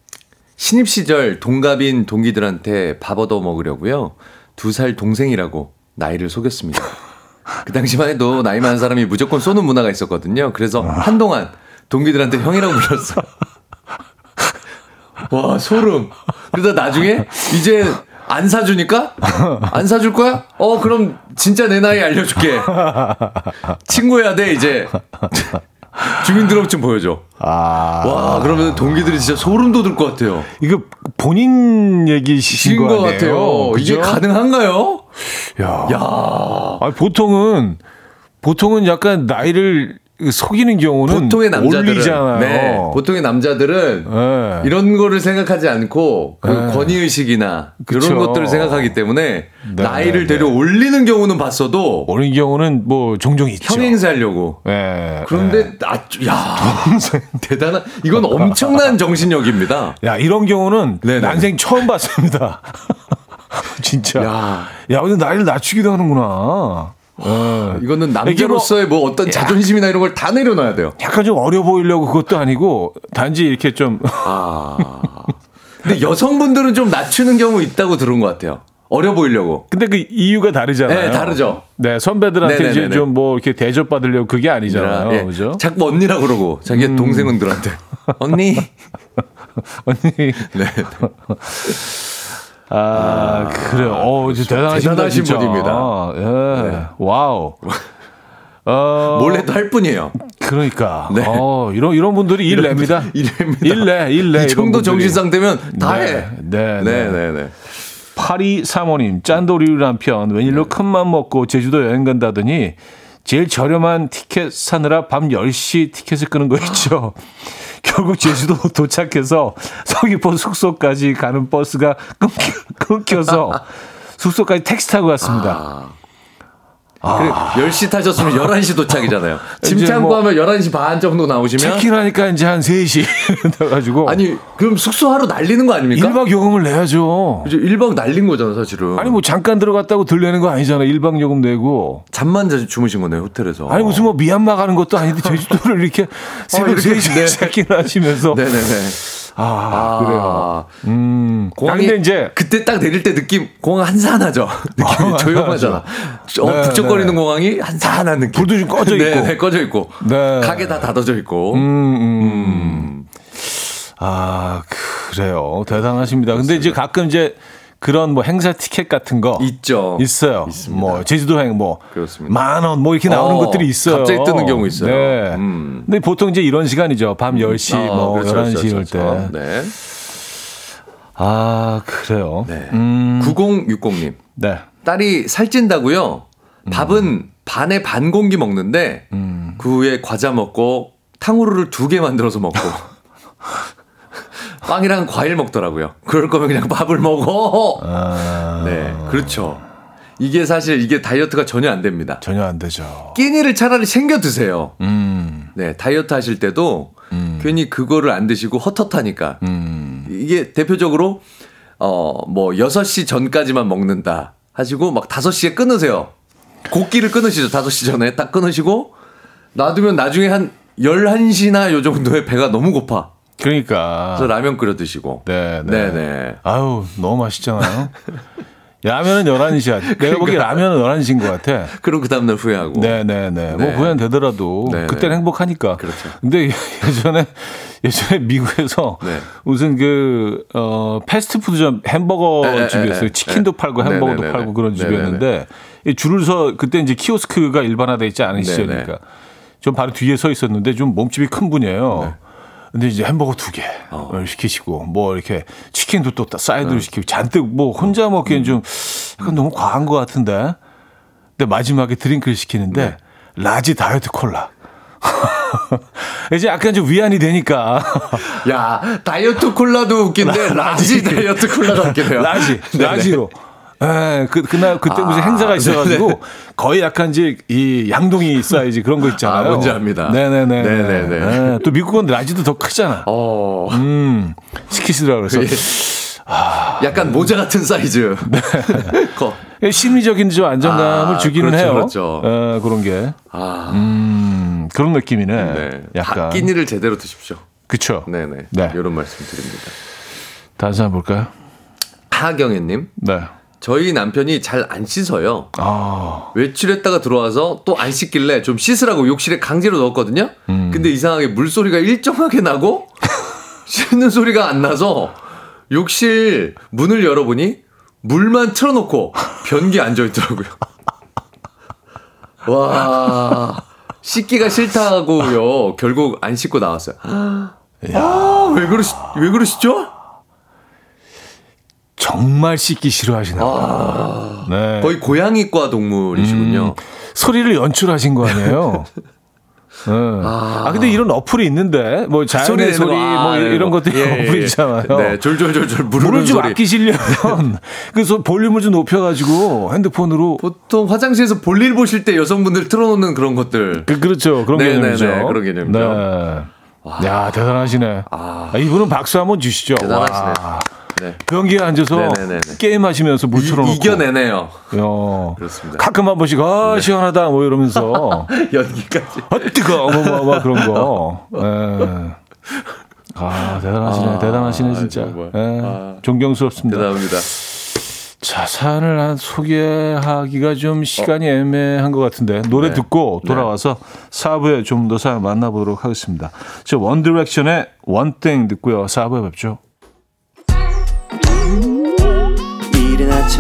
신입 시절 동갑인 동기들한테 밥 얻어 먹으려고요. 두 살 동생이라고 나이를 속였습니다. <laughs> 그 당시만 해도 나이 많은 사람이 무조건 쏘는 문화가 있었거든요. 그래서 한동안 동기들한테 형이라고 불렀어. <laughs> 와, 소름. 그러다 나중에 이제 안 사주니까? 안 사줄 거야? 어, 그럼 진짜 내 나이 알려줄게. 친구해야 돼, 이제. 주민등록증 보여줘. 아. 와, 그러면 동기들이 진짜 소름 돋을 것 같아요. 이거 본인 얘기신 것? 같아요. 이게 그죠? 가능한가요? 야. 야, 아니, 보통은 보통은 약간 나이를 속이는 경우는 보통의 남자들은 올리잖아요. 네, 보통의 남자들은 네. 이런 거를 생각하지 않고 그 네. 권위 의식이나 그쵸. 이런 것들을 생각하기 때문에 네, 나이를 네, 데려 올리는 경우는 봤어도 올린 경우는 뭐 종종 있죠. 형행세하려고. 예. 그런데 아, 야, 대단한 이건 엄청난 정신력입니다. 야 이런 경우는 네네. 난생 처음 봤습니다. <laughs> 진짜. 야, 야, 근데 나이를 낮추기도 하는구나. 예. 이거는 남자로서의 뭐 어떤 자존심이나 이런 걸 다 내려놔야 돼요. 약간 좀 어려 보이려고 그것도 아니고 단지 이렇게 좀 아. 근데 여성분들은 좀 낮추는 경우 있다고 들은 것 같아요. 어려 보이려고. 근데 그 이유가 다르잖아요. 네, 다르죠. 네, 선배들한테 이제 네네네네. 좀뭐 이렇게 대접 받으려고 그게 아니잖아요. 예. 그죠? 음. 자꾸 언니라 그러고 자기 동생들한테 <laughs> 언니. <laughs> <laughs> 언니. 네. 아, 그래요. 어, 진짜 대단하신, 대단하신. 분입니다. 예. 네. 와우. <laughs> 어, 뭘 해도 할 분이에요. 그러니까. 네. 어, 이런, 이런 분들이 일 냅니다. 일 냅니다. 일 내, 일 내. 이 이런 정도. 정신 상태면 다 네, 해. 네, 네. 네, 네, 네. 파리 사모님, 짠돌이 남편, 웬일로 큰맘 먹고 제주도 여행 간다더니 제일 저렴한 티켓 사느라 밤 10시 티켓을 끄는 거 있죠. <laughs> 결국 제주도 <laughs> 도착해서 서귀포 숙소까지 가는 버스가 끊겨, 서 숙소까지 택시 타고 갔습니다. 아. 그래, 10시 타셨으면 11시 도착이잖아요. 짐 창고 뭐 하면 11시 반 정도 나오시면. 체킹하니까 이제 한 3시 <laughs> 돼가지고. 아니, 그럼 숙소 하루 날리는 거 아닙니까? 1박 요금을 내야죠. 이제 1박 날린 거잖아, 사실은. 아니, 뭐 잠깐 들어갔다고 들내는 거 아니잖아. 1박 요금 내고. 잠만 주무신 거네요, 호텔에서. 아니, 무슨 뭐 미얀마 가는 것도 아닌데 제주도를 이렇게 <laughs> 새벽 어, 3시에 네. <laughs> 체킹을 하시면서. 네네네. 아, 아, 그래요. 음. 공항에 근데 이제 그때 딱 내릴 때 느낌 공항 한산하죠. <laughs> 느낌이 아, 조용하잖아. 어, 네, 북적거리는 네. 공항이 한산한 느낌. 불도 좀 꺼져 네, 있고. 네, 꺼져 있고. 네. 가게 다 닫아져 있고. 음, 음. 음. 아, 그래요. 대단하십니다. 근데 이제 가끔 이제 그런 뭐 행사 티켓 같은 거 있죠. 있어요. 있습니다. 뭐 제주도행 뭐 만 원 뭐 이렇게 나오는 어, 것들이 있어요. 갑자기 뜨는 경우 있어요. 네. 음. 근데 보통 이제 이런 시간이죠. 밤 10시 음. 뭐 그렇죠, 11시 그렇죠, 이럴 그렇죠. 때. 네. 아, 그래요. 네. 음. 9060님. 네. 딸이 살찐다고요. 밥은 음. 반에 반 공기 먹는데 음. 그 후에 과자 먹고 탕후루를 두 개 만들어서 먹고 <laughs> 빵이랑 과일 먹더라고요. 그럴 거면 그냥 밥을 먹어. 아... 네, 그렇죠. 이게 사실 이게 다이어트가 전혀 안 됩니다. 전혀 안 되죠. 끼니를 차라리 챙겨 드세요. 음. 네, 다이어트 하실 때도 음. 괜히 그거를 안 드시고 헛헛하니까. 음. 이게 대표적으로 어 뭐 6시 전까지만 먹는다 하시고 막 5시에 끊으세요. 곡기를 끊으시죠. 5시 전에 딱 끊으시고 놔두면 나중에 한 11시나 요 정도에 배가 너무 고파. 그러니까. 그래서 라면 끓여 드시고. 네, 네. 네 아유, 너무 맛있잖아요. 라면은 11시야. 내가 보기에 그러니까. 라면은 11시인 것 같아. 그럼 그 다음날 후회하고. 네네네. 네. 뭐 후회는 되더라도 네네. 그때는 행복하니까. 그렇죠. 근데 <laughs> 예전에, 예전에 미국에서 네. 무슨 그, 어, 패스트푸드점 햄버거 에, 집이었어요. 에, 에, 치킨도 팔고 햄버거도. 팔고 그런 집이었는데 줄을 서 그때 이제 키오스크가 일반화돼 있지 않은 시절이니까 좀 바로 뒤에 서 있었는데 좀 몸집이 큰 분이에요. 네. 근데 이제 햄버거 두개 어. 시키시고 뭐 이렇게 치킨도 또 사이드로 어. 시키고 잔뜩 뭐 혼자 먹기엔 음. 좀 약간 너무 과한 것 같은데. 근데 마지막에 드링크를 시키는데 네. large 다이어트 콜라. <laughs> 이제 약간 좀 위안이 되니까. 야, 다이어트 콜라도 웃긴데, <laughs> large 다이어트 콜라가 웃기네요. large, large로. 예, 그, 그날, 그때 아, 무슨 행사가 있어가지고, 네네. 거의 약간 이제 이 양동이 사이즈 그런 거 있잖아요. 아, 뭔지 압니다. 네네네. 네네네. 네, 또 미국은 large도 더 크잖아. 어. 음, 시키시더라고요. 그래서. 예. 아, 약간 모자 같은 사이즈. 네. 예, 심리적인 좀 안정감을 아, 주기는 그렇죠, 해요. 그렇죠. 에, 그런 게. 아. 음, 그런 느낌이네. 네. 약간. 끼니를 제대로 드십시오. 그쵸. 네네. 네. 이런 말씀 드립니다. 다시 한번 볼까요? 하경애님. 네. 저희 남편이 잘 안 씻어요. 아. 외출했다가 들어와서 또 안 씻길래 좀 씻으라고 욕실에 강제로 넣었거든요. 음. 근데 이상하게 물소리가 일정하게 나고 <laughs> 씻는 소리가 안 나서 욕실 문을 열어보니 물만 틀어놓고 변기에 앉아있더라고요. 와. 씻기가 싫다고요. 결국 안 씻고 나왔어요. 아, 왜 그러시, 왜 그러시죠? 정말 씻기 싫어하시나 아, 네. 거의 고양이과 동물이시군요. 음, 소리를 연출하신 거 아니에요? <laughs> 네. 아. 아. 근데 이런 어플이 있는데 뭐 자연의 소리, 뭐 아, 이런 것들이 예, 예, 어플이 있잖아요. 네, 졸졸졸졸 물을 좀 소리. 아끼시려면 <laughs> 그래서 볼륨을 좀 높여가지고 핸드폰으로 보통 화장실에서 볼일 보실 때 여성분들 틀어놓는 그런 것들. 그, 렇죠 그런 네, 개념이죠. 네, 네, 그런 개념이죠. 네. 야 대단하시네. 아. 이분은 박수 한번 주시죠. 대단하시네. 와. 네. 변기에 앉아서 네네네네. 게임 하시면서 물 틀어놓고 이겨내네요. 어. 그렇습니다. 가끔 한 번씩 아 네. 시원하다 뭐 이러면서 <laughs> 연기까지. 아 뜨거 뭐, 뭐, 뭐 그런 거. <laughs> 네. 아 대단하시네, 아, 대단하시네 진짜. 네. 아, 존경스럽습니다. 대단합니다. 자, 사연을 한 소개하기가 좀 시간이 어. 애매한 것 같은데 노래 네. 듣고 네. 돌아와서 네. 4부에 좀 더 사연 만나보도록 하겠습니다. 저 원디렉션의 원땡 듣고요. 4부에 뵙죠.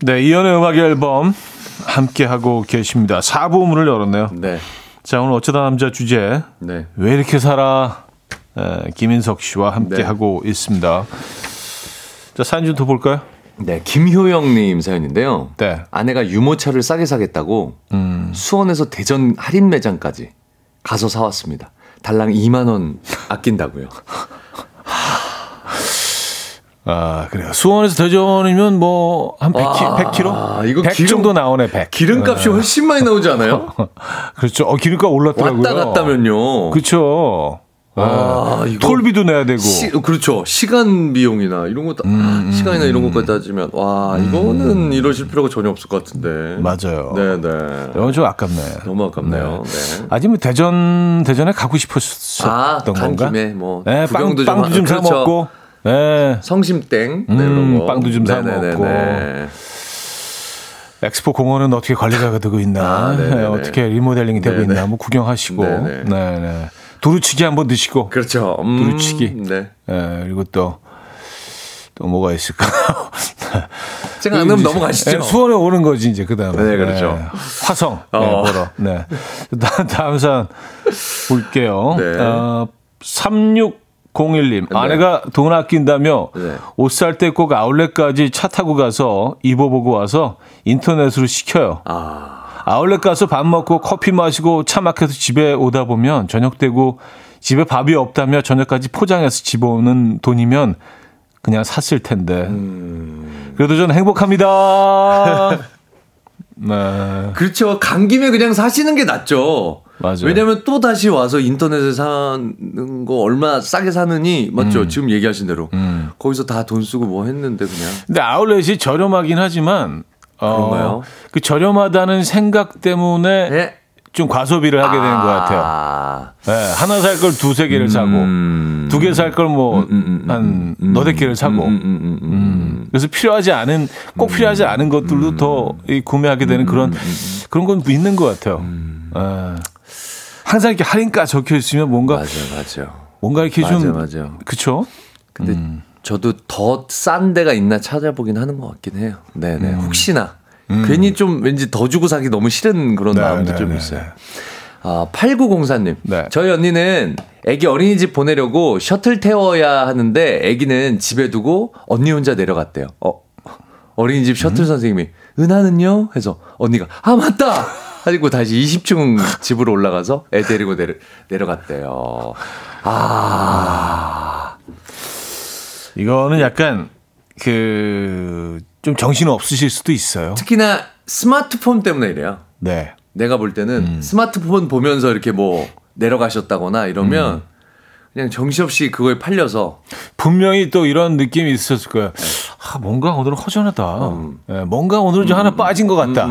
네, 이연의 음악 앨범 함께 하고 계십니다. 4부 문을 열었네요. 네. 자, 오늘 어쩌다 남자 주제 네. 왜 이렇게 살아? 에, 김인석 씨와 함께 네. 하고 있습니다. 자, 사연 좀 더 볼까요? 네, 김효영님 사연인데요. 네. 아내가 유모차를 싸게 사겠다고 수원에서 대전 할인 매장까지 가서 사왔습니다. 달랑 2만 원 아낀다고요. 아, 그래요. 수원에서 대전이면 뭐 한 100, 키, 100km? 아, 이거 100 기름- 정도 나오네, 100. 기름값이 훨씬 많이 나오지 않아요? <laughs> 그렇죠. 어, 기름값 올랐더라고요. 왔다 갔다면요. 그렇죠. 아, 예. 이거 톨비도 내야 되고. 시, 그렇죠. 시간 비용이나 이런 것, 음, 시간이나 이런 것까지 따지면, 와, 이거는 이러실 필요가 전혀 없을 것 같은데. 맞아요. 네네. 이건 좀 아깝네. 너무 아깝네요. 네. 아직 뭐 대전 대전에 가고 싶었었던 아, 간 건가? 김에 뭐 네, 빵, 좀 빵도 좀 하- 사 그렇죠. 먹고. 네. 성심땡 네, 음. 빵도 좀사 네네네네. 먹고. 엑스포 공원은 어떻게 관리가 되고 있나, 아. 네, <laughs> 어떻게 리모델링이 되고 네네. 있나, 뭐 구경하시고, 네네. 네, 네. 두루치기 한번 드시고, 그렇죠. 음, 두루치기. 네. 예, 그리고 또, 또 뭐가 있을까요? <laughs> 제가 안 하면 넘어가시죠. 예, 수원에 오는 거지, 이제, 그 다음에. 네, 그렇죠. 화성. 네, 어. 보러. 네. <laughs> 다음, 사연 볼게요. 네. 어, 3601님. 아내가 돈 아낀다며 네. 옷살 때 꼭 아울렛까지 차 타고 가서 입어보고 와서 인터넷으로 시켜요. 아, 아울렛 가서 밥 먹고 커피 마시고 차 막혀서 집에 오다 보면 저녁 되고 집에 밥이 없다며 저녁까지 포장해서 집어오는 돈이면 그냥 샀을 텐데. 음. 그래도 저는 행복합니다. <laughs> 네. 그렇죠. 간 김에 그냥 사시는 게 낫죠. 맞아요. 왜냐면 또 다시 와서 인터넷에 사는 거 얼마 싸게 사느니 맞죠. 음. 지금 얘기하신 대로 거기서 다 돈 쓰고 뭐 했는데 그냥 근데 아울렛이 저렴하긴 하지만 어, 그런가요? 그 저렴하다는 생각 때문에 네. 좀 과소비를 하게 되는 것 같아요. 아, 네, 하나 살 걸 두세 개를 사고 음. 두개 살 걸 뭐 음, 음, 음, 한 음, 너댓 개를 사고 음, 음, 음, 음, 음. 그래서 필요하지 않은 꼭 필요하지 않은 것들도 더이 구매하게 되는 그런 그런 건 있는 것 같아요. 예. 항상 이렇게 할인가 적혀 있으면 뭔가 맞아요, 맞아요. 뭔가 이렇게 맞아요, 좀 맞아요. 그쵸? 근데 음. 저도 더 싼 데가 있나 찾아보긴 하는 것 같긴 해요. 네네. 음. 혹시나. 괜히 좀 왠지 더 주고 사기 너무 싫은 그런 네, 마음도 네, 좀 네, 있어요. 아, 8904님. 네. 저희 언니는 애기 어린이집 보내려고 셔틀 태워야 하는데 애기는 집에 두고 언니 혼자 내려갔대요. 어, 어린이집 셔틀 음. 선생님이 은하는요? 해서 언니가 아, 맞다! 하고 다시 20층 집으로 올라가서 애 데리고 내려, 내려갔대요. 아. 이거는 약간 그 좀 정신 없으실 수도 있어요. 특히나 스마트폰 때문에 이래요. 네. 내가 볼 때는 음. 스마트폰 보면서 이렇게 뭐 내려가셨다거나 이러면 음. 그냥 정신없이 그거에 팔려서 분명히 또 이런 느낌이 있었을 거예요. 네. 아, 뭔가 오늘은 허전하다. 음. 예, 뭔가 오늘은 좀 하나 빠진 것 같다.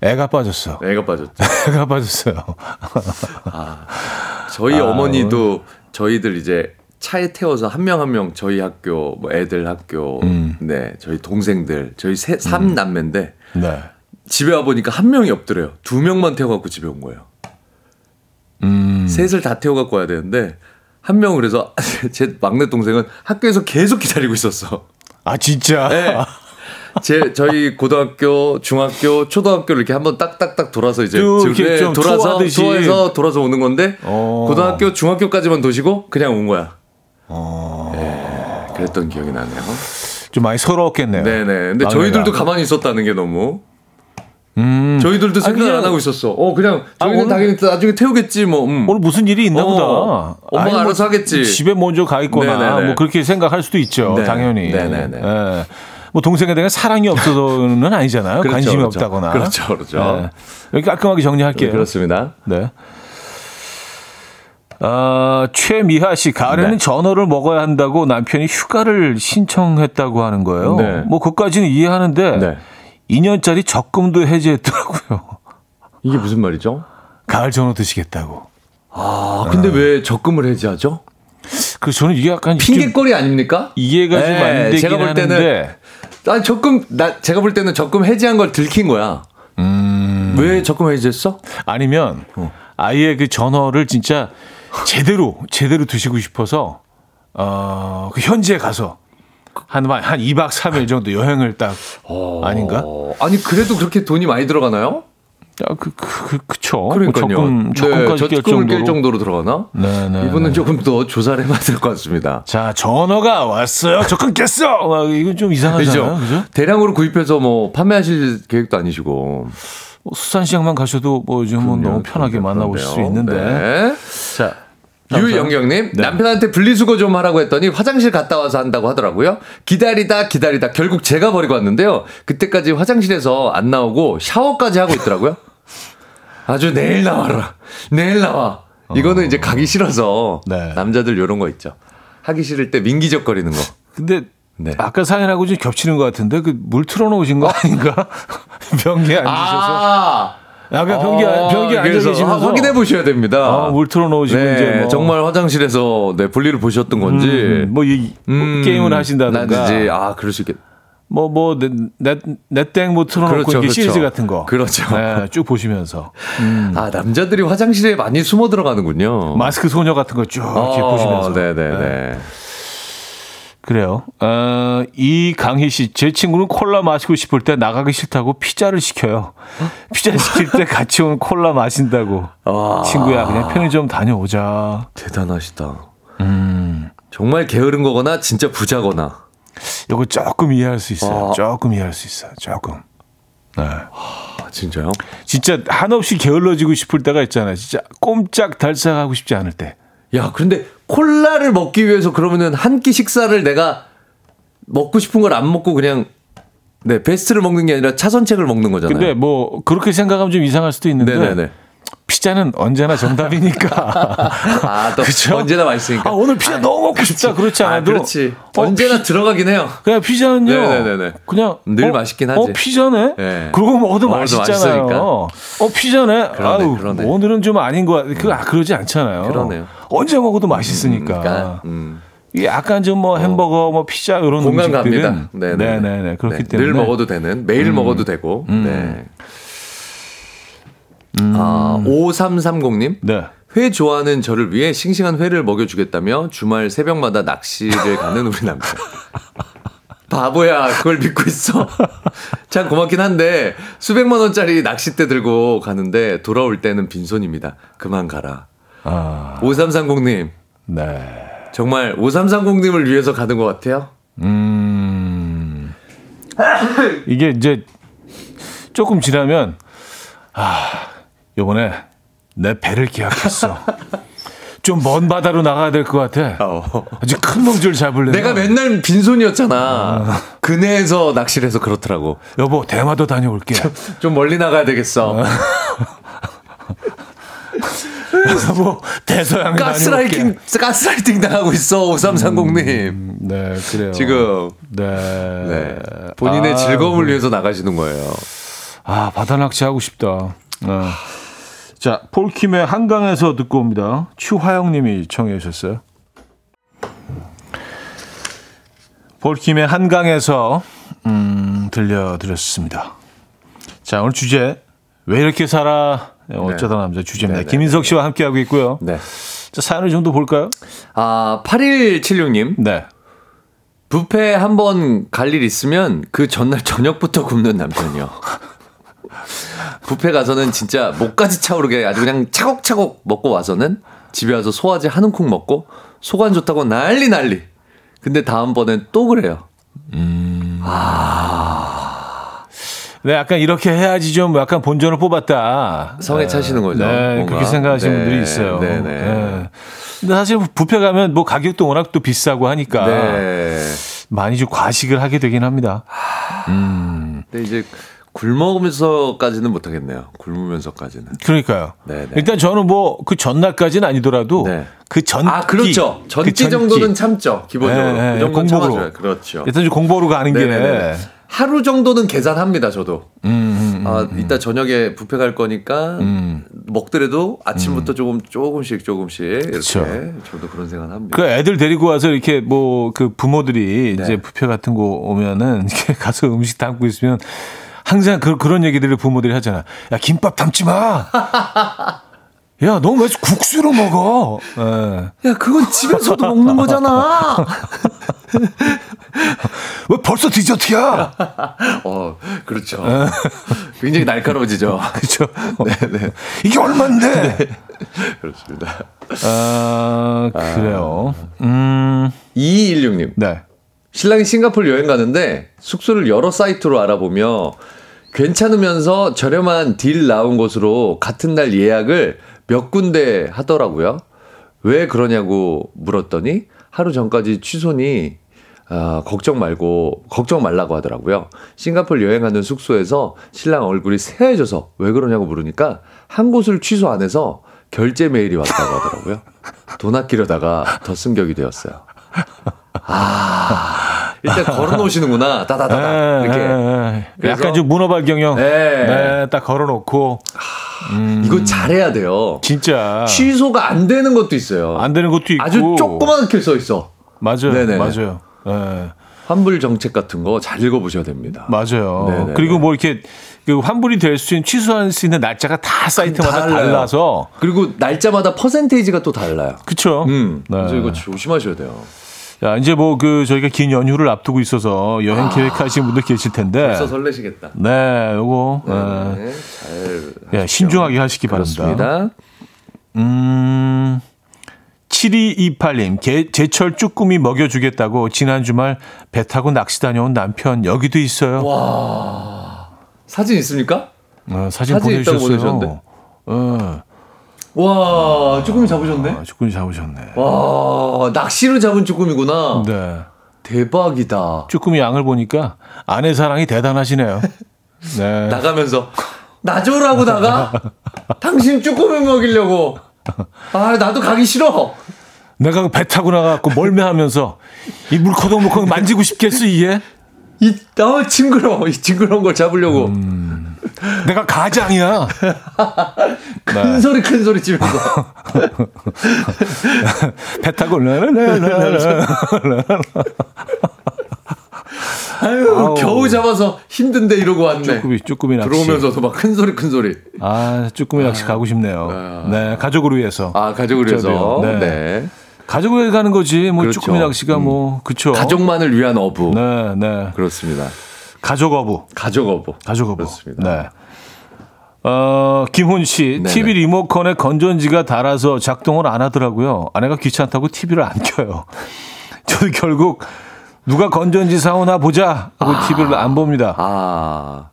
애가 빠졌어. 애가 빠졌죠. <laughs> 애가 빠졌어요. 저희 아, 어머니도 저희들 이제 차에 태워서 한 명 한 명 저희 학교 뭐 애들 학교 음. 네 저희 동생들 저희 세, 삼 남매인데 네. 집에 와 보니까 한 명이 없더래요. 두 명만 태워갖고 집에 온 거예요. 음. 셋을 다 태워갖고 와야 되는데 한 명은 그래서 <laughs> 제 막내 동생은 학교에서 계속 기다리고 있었어. 아, 진짜. 네. 제 저희 고등학교, 중학교, 초등학교를 이렇게 한번 딱딱딱 돌아서 이제 네, 좀 돌아서. 투어해서 돌아서 오는 건데 어. 고등학교, 중학교까지만 도시고 그냥 온 거야. 어. 예, 그랬던 기억이 나네요. 좀 많이 서러웠겠네요. 네네. 근데 막내가. 저희들도 가만히 있었다는 게 너무. 음. 저희들도 생각을 그냥- 안 하고 있었어. 어, 그냥 아, 저희는 오늘- 당연히 나중에 태우겠지, 뭐. 음. 오늘 무슨 일이 있나 어, 보다. 엄마가 아니, 알아서 하겠지. 집에 먼저 가 있거나 네네네. 뭐 그렇게 생각할 수도 있죠. 네. 당연히. 네네네. 예. 뭐 동생에 대한 사랑이 없어서는 아니잖아요. <laughs> 그렇죠, 관심이 그렇죠. 없다거나. 그렇죠, 그렇죠. 예. 여기 깔끔하게 정리할게요. 그렇습니다. 네. 아, 최미하 씨, 가을에는 네. 전어를 먹어야 한다고 남편이 휴가를 신청했다고 하는 거예요. 네. 뭐, 그까지는 이해하는데, 네. 2년짜리 적금도 해지했더라고요. <laughs> 이게 무슨 말이죠? 가을 전어 드시겠다고. 아, 근데 왜 적금을 해지하죠? 그 저는 이게 약간 좀 핑계거리 아닙니까? 이해가 좀 네, 안 되긴 제가 볼 때는 하는데 아 적금 나 제가 볼 때는 적금 해지한 걸 들킨 거야. 음. 왜 적금 해지했어? 아니면 아예 그 전어를 진짜 제대로 제대로 드시고 싶어서 어그 현지에 가서 한 한 2박 3일 정도 여행을 딱 아닌가? 어, 아니 그래도 그렇게 돈이 많이 들어가나요? 야, 그, 그, 그, 그 쵸. 그러니까요. 적금, 적금까지 네, 깰 정도로. 정도로 들어가나? 네, 네, 이분은 네. 조금 더 조사를 해봐야 될 것 같습니다. 자, 전어가 왔어요. 적금 깼어! 와, 이건 좀 이상하잖아요. 그죠? 그죠? 대량으로 구입해서 뭐 판매하실 계획도 아니시고. 뭐 수산시장만 가셔도 뭐 요즘은 너무 그럼요. 편하게 만나보실 수. 있는데. 네. 자. 유영경님 네. 남편한테 분리수거 좀 하라고 했더니 화장실 갔다 와서 한다고 하더라고요. 기다리다 기다리다 결국 제가 버리고 왔는데요. 그때까지 화장실에서 안 나오고 샤워까지 하고 있더라고요. <laughs> 아주 내일 나와라. 내일 나와. 이거는 이제 가기 싫어서 어. 네. 남자들 요런 거 있죠. 하기 싫을 때 민기적거리는 거. 근데 네. 아까 사연하고 좀 겹치는 것 같은데 그 물 틀어놓으신 거 아닌가? <laughs> 변기에 앉으셔서. 아, 약간 변기, 변기 앉아 계시면서. 확인해 보셔야 됩니다. 아, 물 틀어놓으시면 네, 이제 뭐. 정말 화장실에서 네, 분리를 보셨던 건지. 음, 뭐, 이, 뭐 음, 게임을 하신다든가. 나든지, 아, 그럴 수 있겠. 뭐, 뭐, 넷, 넷땡 뭐 틀어놓고 그렇죠, 이렇게 그렇죠. 시리즈 같은 거. 그렇죠. 네, 쭉 보시면서. <laughs> 아, 남자들이 화장실에 많이 숨어 들어가는군요. 마스크 소녀 같은 거쭉 이렇게 어, 보시면서. 네네네. 그래요. 어, 이강희 씨, 제 친구는 콜라 마시고 싶을 때 나가기 싫다고 피자를 시켜요. 피자 시킬 때 같이 온 콜라 마신다고. 아. 친구야, 그냥 편의점 다녀오자. 대단하시다. 음. 정말 게으른 거거나 진짜 부자거나. 요거 조금 이해할 수 있어요. 아. 조금 이해할 수 있어요. 조금. 네. 아, 진짜요? 진짜 한없이 게을러지고 싶을 때가 있잖아요. 진짜 꼼짝 달싹하고 싶지 않을 때. 야, 그런데 콜라를 먹기 위해서 그러면은 한 끼 식사를 내가 먹고 싶은 걸 안 먹고 그냥 네, 베스트를 먹는 게 아니라 차선책을 먹는 거잖아요. 근데 뭐 그렇게 생각하면 좀 이상할 수도 있는데 네네네. 피자는 언제나 정답이니까. <laughs> 아, 또 그쵸? 언제나 맛있으니까. 아, 오늘 피자 너무 먹고 싶다. 그렇지 아, 않아도. 그렇지. 어, 언제나 들어가긴 해요. 그냥 피자는요. 네네네네. 그냥 늘 어, 맛있긴 하지. 어 피자네. 네. 그러고 먹어도 맛있잖아요. 맛있으니까. 어 피자네. 그러네, 아유, 그러네. 오늘은 좀 아닌 거 같. 그 아, 그러지 않잖아요. 그러네요. 언제 먹어도 맛있으니까. 그러니까, 음. 약간 좀 뭐 햄버거, 뭐 피자 이런 공감 음식들은 갑니다. 네네. 네 네네 그렇기 네, 때문에 음. 늘 먹어도 되는 매일 먹어도 되고. 네. 아, 5330님. 네. 회 좋아하는 저를 위해 싱싱한 회를 먹여주겠다며 주말 새벽마다 낚시를 가는 우리 남편. <laughs> 바보야, 그걸 믿고 있어. 참 고맙긴 한데, 수백만 원짜리 낚싯대 들고 가는데, 돌아올 때는 빈손입니다. 그만 가라. 아, 5330님, 네. 정말 5330님을 위해서 가는 것 같아요? 음. 이게 이제 조금 지나면 아, 요번에 내 배를 기약했어. <laughs> 좀 먼 바다로 나가야 될 것 같아. 아주 큰 멍줄 잡으려면. 내가 맨날 빈손이었잖아. 근해에서 낚시를 해서 그렇더라고. 여보 대마도 다녀올게. 좀 멀리 나가야 되겠어. <laughs> 여보 대서양 가스라이팅. 가스라이팅 당하고 있어, 5330님. 네 그래요. 지금, 네. 네. 본인의 아, 즐거움을 위해서 나가시는 거예요. 아 바다 낚시 하고 싶다. 네. 자 폴킴의 한강에서 듣고 옵니다. 추화영 님이 청해 주셨어요. 폴킴의 한강에서 음, 들려드렸습니다. 자 오늘 주제 왜 이렇게 살아? 네, 어쩌다 남자 주제입니다. 네, 네, 김인석 씨와 함께하고 있고요. 네. 자, 사연을 좀 더 볼까요? 아, 8176님. 네. 뷔페 한번 갈 일 있으면 그 전날 저녁부터 굶는 남편이요. <laughs> 뷔페 가서는 진짜 목까지 차오르게 아주 그냥 차곡차곡 먹고 와서는 집에 와서 소화제 한 움큼 먹고 속안 좋다고 난리 난리. 근데 다음번엔 또 그래요. 네, 약간 이렇게 해야지 좀 약간 본전을 뽑았다. 성에 차시는 거죠, 네, 뭔가. 그렇게 생각하시는 네, 분들이 있어요. 네, 네. 근데 사실 뷔페 가면 뭐 가격도 워낙 또 비싸고 하니까 네. 많이 좀 과식을 하게 되긴 합니다. 근데 이제 굶어면서까지는 못하겠네요. 굶으면서까지는. 그러니까요. 네, 네. 일단 저는 뭐 그 전날까지는 아니더라도 네. 그 전끼. 아, 그렇죠. 전기 그. 정도는 참죠. 기본적으로. 네, 네, 그 공복으로. 그렇죠. 일단 좀 공부하러 가는 길에 네네네. 하루 정도는 계산합니다, 저도. 음, 아, 이따 저녁에 뷔페 갈 거니까 음. 먹더라도 아침부터 조금 조금씩 조금씩 이렇게 그쵸. 저도 그런 생각을 합니다. 그 애들 데리고 와서 이렇게 뭐 그 부모들이 네. 이제 뷔페 같은 거 오면은 <laughs> 이렇게 가서 음식 담고 있으면 항상 그, 그런 얘기들을 부모들이 하잖아. 야 김밥 담지 마. <laughs> 야, 너 왜 국수로 먹어? 예. 야, 그건 집에서도 먹는 거잖아. <laughs> 왜 벌써 디저트야? <laughs> 어, 그렇죠. 굉장히 날카로워지죠. 그렇죠. 네, 네. 이게 얼만데? 그렇습니다. 아, 그래요. 음, 2216님. 네. 신랑이 싱가포르 여행 가는데 숙소를 여러 사이트로 알아보며 괜찮으면서 저렴한 딜 나온 곳으로 같은 날 예약을 몇 군데 하더라고요. 왜 그러냐고 물었더니 하루 전까지 취소니 아, 걱정 말고 걱정 말라고 하더라고요. 싱가포르 여행하는 숙소에서 신랑 얼굴이 새해져서 왜 그러냐고 물으니까 한 곳을 취소 안 해서 결제 메일이 왔다고 하더라고요. 돈 아끼려다가 더 승격이 되었어요. 아, 일단 <laughs> 걸어 놓으시는구나. 따다다다. 이렇게. 에, 에, 에. 그래서- 약간 좀 문어발경형. 네. 네, 딱 걸어 놓고. 이거 잘해야 돼요. 진짜. 취소가 안 되는 것도 있어요. 안 되는 것도 있고. 아주 조그맣게 써 있어. 맞아요. 네네. 맞아요. 예. 환불 정책 같은 거 잘 읽어보셔야 됩니다. 맞아요. 네네네. 그리고 뭐 이렇게 그 환불이 될 수 있는 취소할 수 있는 날짜가 다 사이트마다 달라요. 달라서 그리고 날짜마다 퍼센테이지가 또 달라요. 그렇죠. 음, 네. 그래서 이거 조심하셔야 돼요. 자, 이제 뭐 그 저희가 긴 연휴를 앞두고 있어서 여행 계획하시는 분들 계실 텐데. 아. 벌써 설레시겠다. 네, 요거 예. 네, 잘 예. 신중하게 하시기 바랍니다. 그렇습니다. 음. 7228님, 게, 제철 쭈꾸미 먹여주겠다고 지난 주말 배 타고 낚시 다녀온 남편 여기도 있어요. 사진 있습니까? 어, 사진, 사진 보내주셨어요. 어, 와, 쭈꾸미 잡으셨네? 아, 쭈꾸미 잡으셨네. 와, 낚시로 잡은 쭈꾸미구나. 네. 대박이다. 쭈꾸미 양을 보니까 아내 사랑이 대단하시네요. <laughs> 네. 나가면서 나 줘라고 나가? 당신 쭈꾸미 먹이려고. 아, 나도 가기 싫어. 내가 배 타고 나가고 멀매하면서 이 물커덩물커덩 만지고 싶겠어 이게? 이, 아, 징그러워. 이 징그러운 걸 잡으려고. 음. <laughs> 내가 가장이야. <laughs> 큰 소리, 큰 소리 치면서. <laughs> 배 타고 라라라라라. 아유, 아우. 겨우 잡아서 힘든데 이러고 왔네. 쭈꾸미 쭈꾸미 낚시. 들어오면서도 막 큰 소리, 큰 소리. 아 쭈꾸미 낚시 가고 싶네요. 네 가족을 위해서. 아, 가족을 위해서. 네. 네. 가족을 위해 가는 거지. 뭐 그렇죠. 쭈꾸미 낚시가 뭐 그쵸. 가족만을 위한 어부. 네 네. 그렇습니다. 가족 어부. 가족 어부. 가족 어부. 그렇습니다. 네. 어, 김훈 씨, 네네. TV 리모컨에 건전지가 닳아서 작동을 안 하더라고요. 아내가 귀찮다고 TV를 안 켜요. <laughs> 저도 결국 누가 건전지 사오나 보자 하고 TV를 안 봅니다. 아.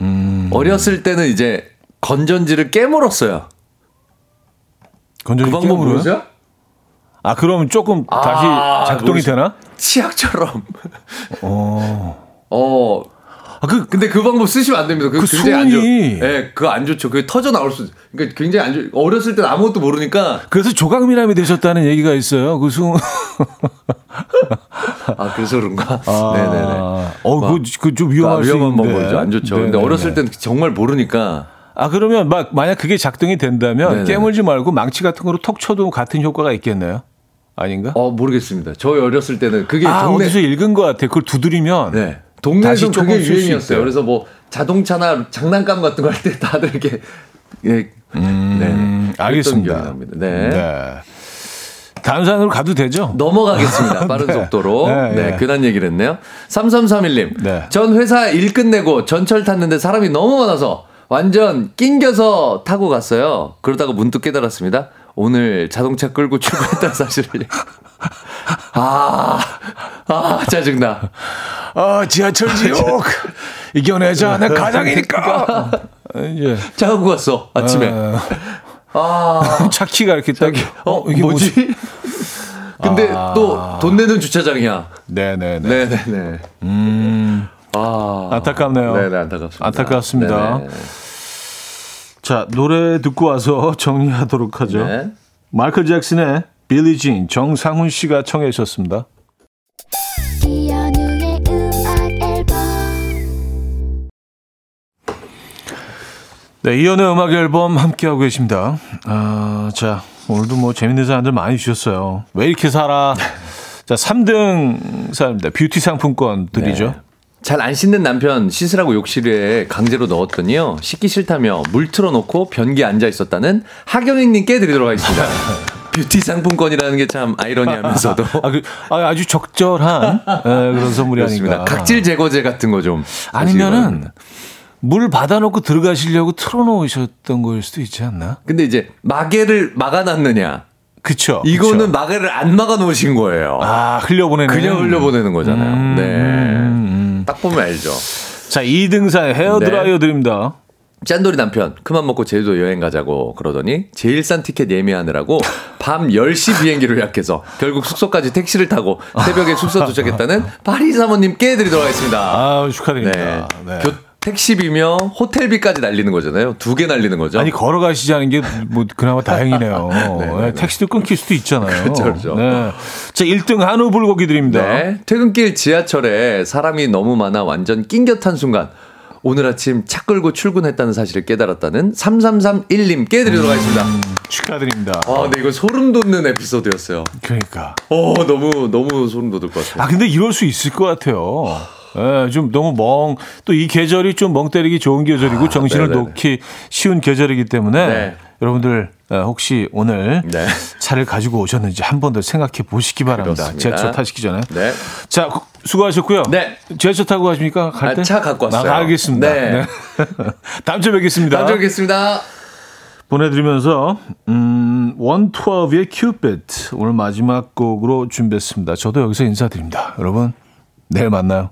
음. 어렸을 때는 이제 건전지를 깨물었어요. 그 건전지 방법 깨물어요? 아, 그럼 조금 다시 아, 작동이 되나? 치약처럼. 어. 어. 아, 그, 근데 그 방법 쓰시면 안 됩니다. 그 그 굉장히 안 좋. 예, 그거 안 좋죠. 그게 터져 나올 수. 그러니까 굉장히 안 좋. 어렸을 때 아무것도 모르니까. 그래서 조각미남이 되셨다는 얘기가 있어요. 그 수. 아, 그래서 그런가? 아, 네네네. 어, 그, 그좀 위험할 아, 수 위험한. 방법이죠. 안 좋죠. 근데 네네네. 어렸을 때는 정말 모르니까. 아 그러면 막 만약 그게 작동이 된다면 네네. 깨물지 말고 망치 같은 거로 톡 쳐도 같은 효과가 있겠네요. 아닌가? 어, 모르겠습니다. 저희 어렸을 때는 그게 아 동네. 어디서 읽은 것 같아. 그걸 두드리면 네. 동네에서 그게 유행이었어요. 그래서 뭐 자동차나 장난감 같은 거 할 때 다들 이렇게. 예. 네. 알겠습니다. 네. 네. 다음 사연으로 가도 되죠? 넘어가겠습니다. <laughs> 빠른 네. 속도로. 네, 네, 네. 괜한 얘기를 했네요. 3331님. 네. 전 회사 일 끝내고 전철 탔는데 사람이 너무 많아서 완전 낑겨서 타고 갔어요. 그러다가 문득 깨달았습니다. 오늘 자동차 끌고 출근했다는 사실을. <laughs> 아, 아, 짜증나. 아 지하철 지옥 이겨내자. 내 가장이니까. 예. 짜고 갔어, 아침에. 아, <laughs> 차 키가 이렇게 딱. 어, 뭐지? 근데 또돈 내는 주차장이야. 네네네. 네네네. 음 아. 안타깝네요. 네네, 안타깝습니다. 안타깝습니다. 네네. 자 노래 듣고 와서 <laughs> 정리하도록 하죠. 네. 마이클 잭슨의 빌리 진 정상훈 씨가 청해 주셨습니다. 네, 이연의 음악 앨범 함께하고 계십니다. 아, 자, 오늘도 뭐 재밌는 사람들 많이 주셨어요. 왜 이렇게 살아? 자, 3등 사람입니다. 뷰티 상품권 드리죠. 네. 잘안 씻는 남편 씻으라고 욕실에 강제로 넣었더니요. 씻기 싫다며 물 틀어놓고 변기에 앉아 있었다는 하경익님께 드리도록 하겠습니다. <laughs> 뷰티 상품권이라는 게 참 아이러니하면서도 <laughs> 아, 그, 아, 주 적절한 에, 그런 선물이 그렇습니다. 아닌가. 각질 제거제 같은 거 좀 아니면은 물 받아놓고 들어가시려고 틀어놓으셨던 거일 수도 있지 않나? 근데 이제 마개를 막아놨느냐? 그쵸. 이거는 그쵸. 마개를 안 막아놓으신 거예요. 아, 흘려보내는. 그냥 흘려보내는 거잖아요. 음, 네. 음, 딱 보면 알죠. 자, 2등사의 헤어드라이어 드립니다. 짠돌이 남편 큰맘 먹고 제주도 여행 가자고 그러더니 제일 싼 티켓 예매하느라고 <laughs> 밤 10시 비행기로 예약해서 결국 숙소까지 택시를 타고 새벽에 숙소 도착했다는 <laughs> 파리 사모님께 드리도록 하겠습니다. 아, 축하드립니다. 네. 교, 택시비며 호텔비까지 날리는 거잖아요. 두 개 날리는 거죠. 아니 걸어가시자는 게뭐 그나마 다행이네요. <laughs> 네, 네, 네, 택시도 끊길 수도 있잖아요. 그렇죠, 그렇죠. 네. 자, 1등 한우 불고기 드립니다. 네. 퇴근길 지하철에 사람이 너무 많아 완전 낑겨 탄 순간 오늘 아침 차 끌고 출근했다는 사실을 깨달았다는 3331님께 드리도록 하겠습니다. 축하드립니다. 아, 근데 이거 소름 돋는 에피소드였어요. 그러니까. 어, 너무 너무 소름 돋을 것 같아요. 아, 근데 이럴 수 있을 것 같아요. 예, 좀 너무 멍, 또 이 계절이 좀 멍 때리기 좋은 계절이고 정신을 아, 네네네. 놓기 쉬운 계절이기 때문에 네. 여러분들 예, 혹시 오늘 네. 차를 가지고 오셨는지 한 번 더 생각해 보시기 바랍니다. 그렇습니다. 지하철 타시기 전에. 네. 자, 구- 수고하셨고요. 네. 지하철 타고 가십니까? 갈 아, 때? 차 갖고 왔어요. 아, 알겠습니다. 네. 네. <laughs> 다음 주에 뵙겠습니다. 다음 주에 뵙겠습니다. 보내드리면서 음, 원투어의 큐빗 오늘 마지막 곡으로 준비했습니다. 저도 여기서 인사드립니다. 여러분 내일 만나요.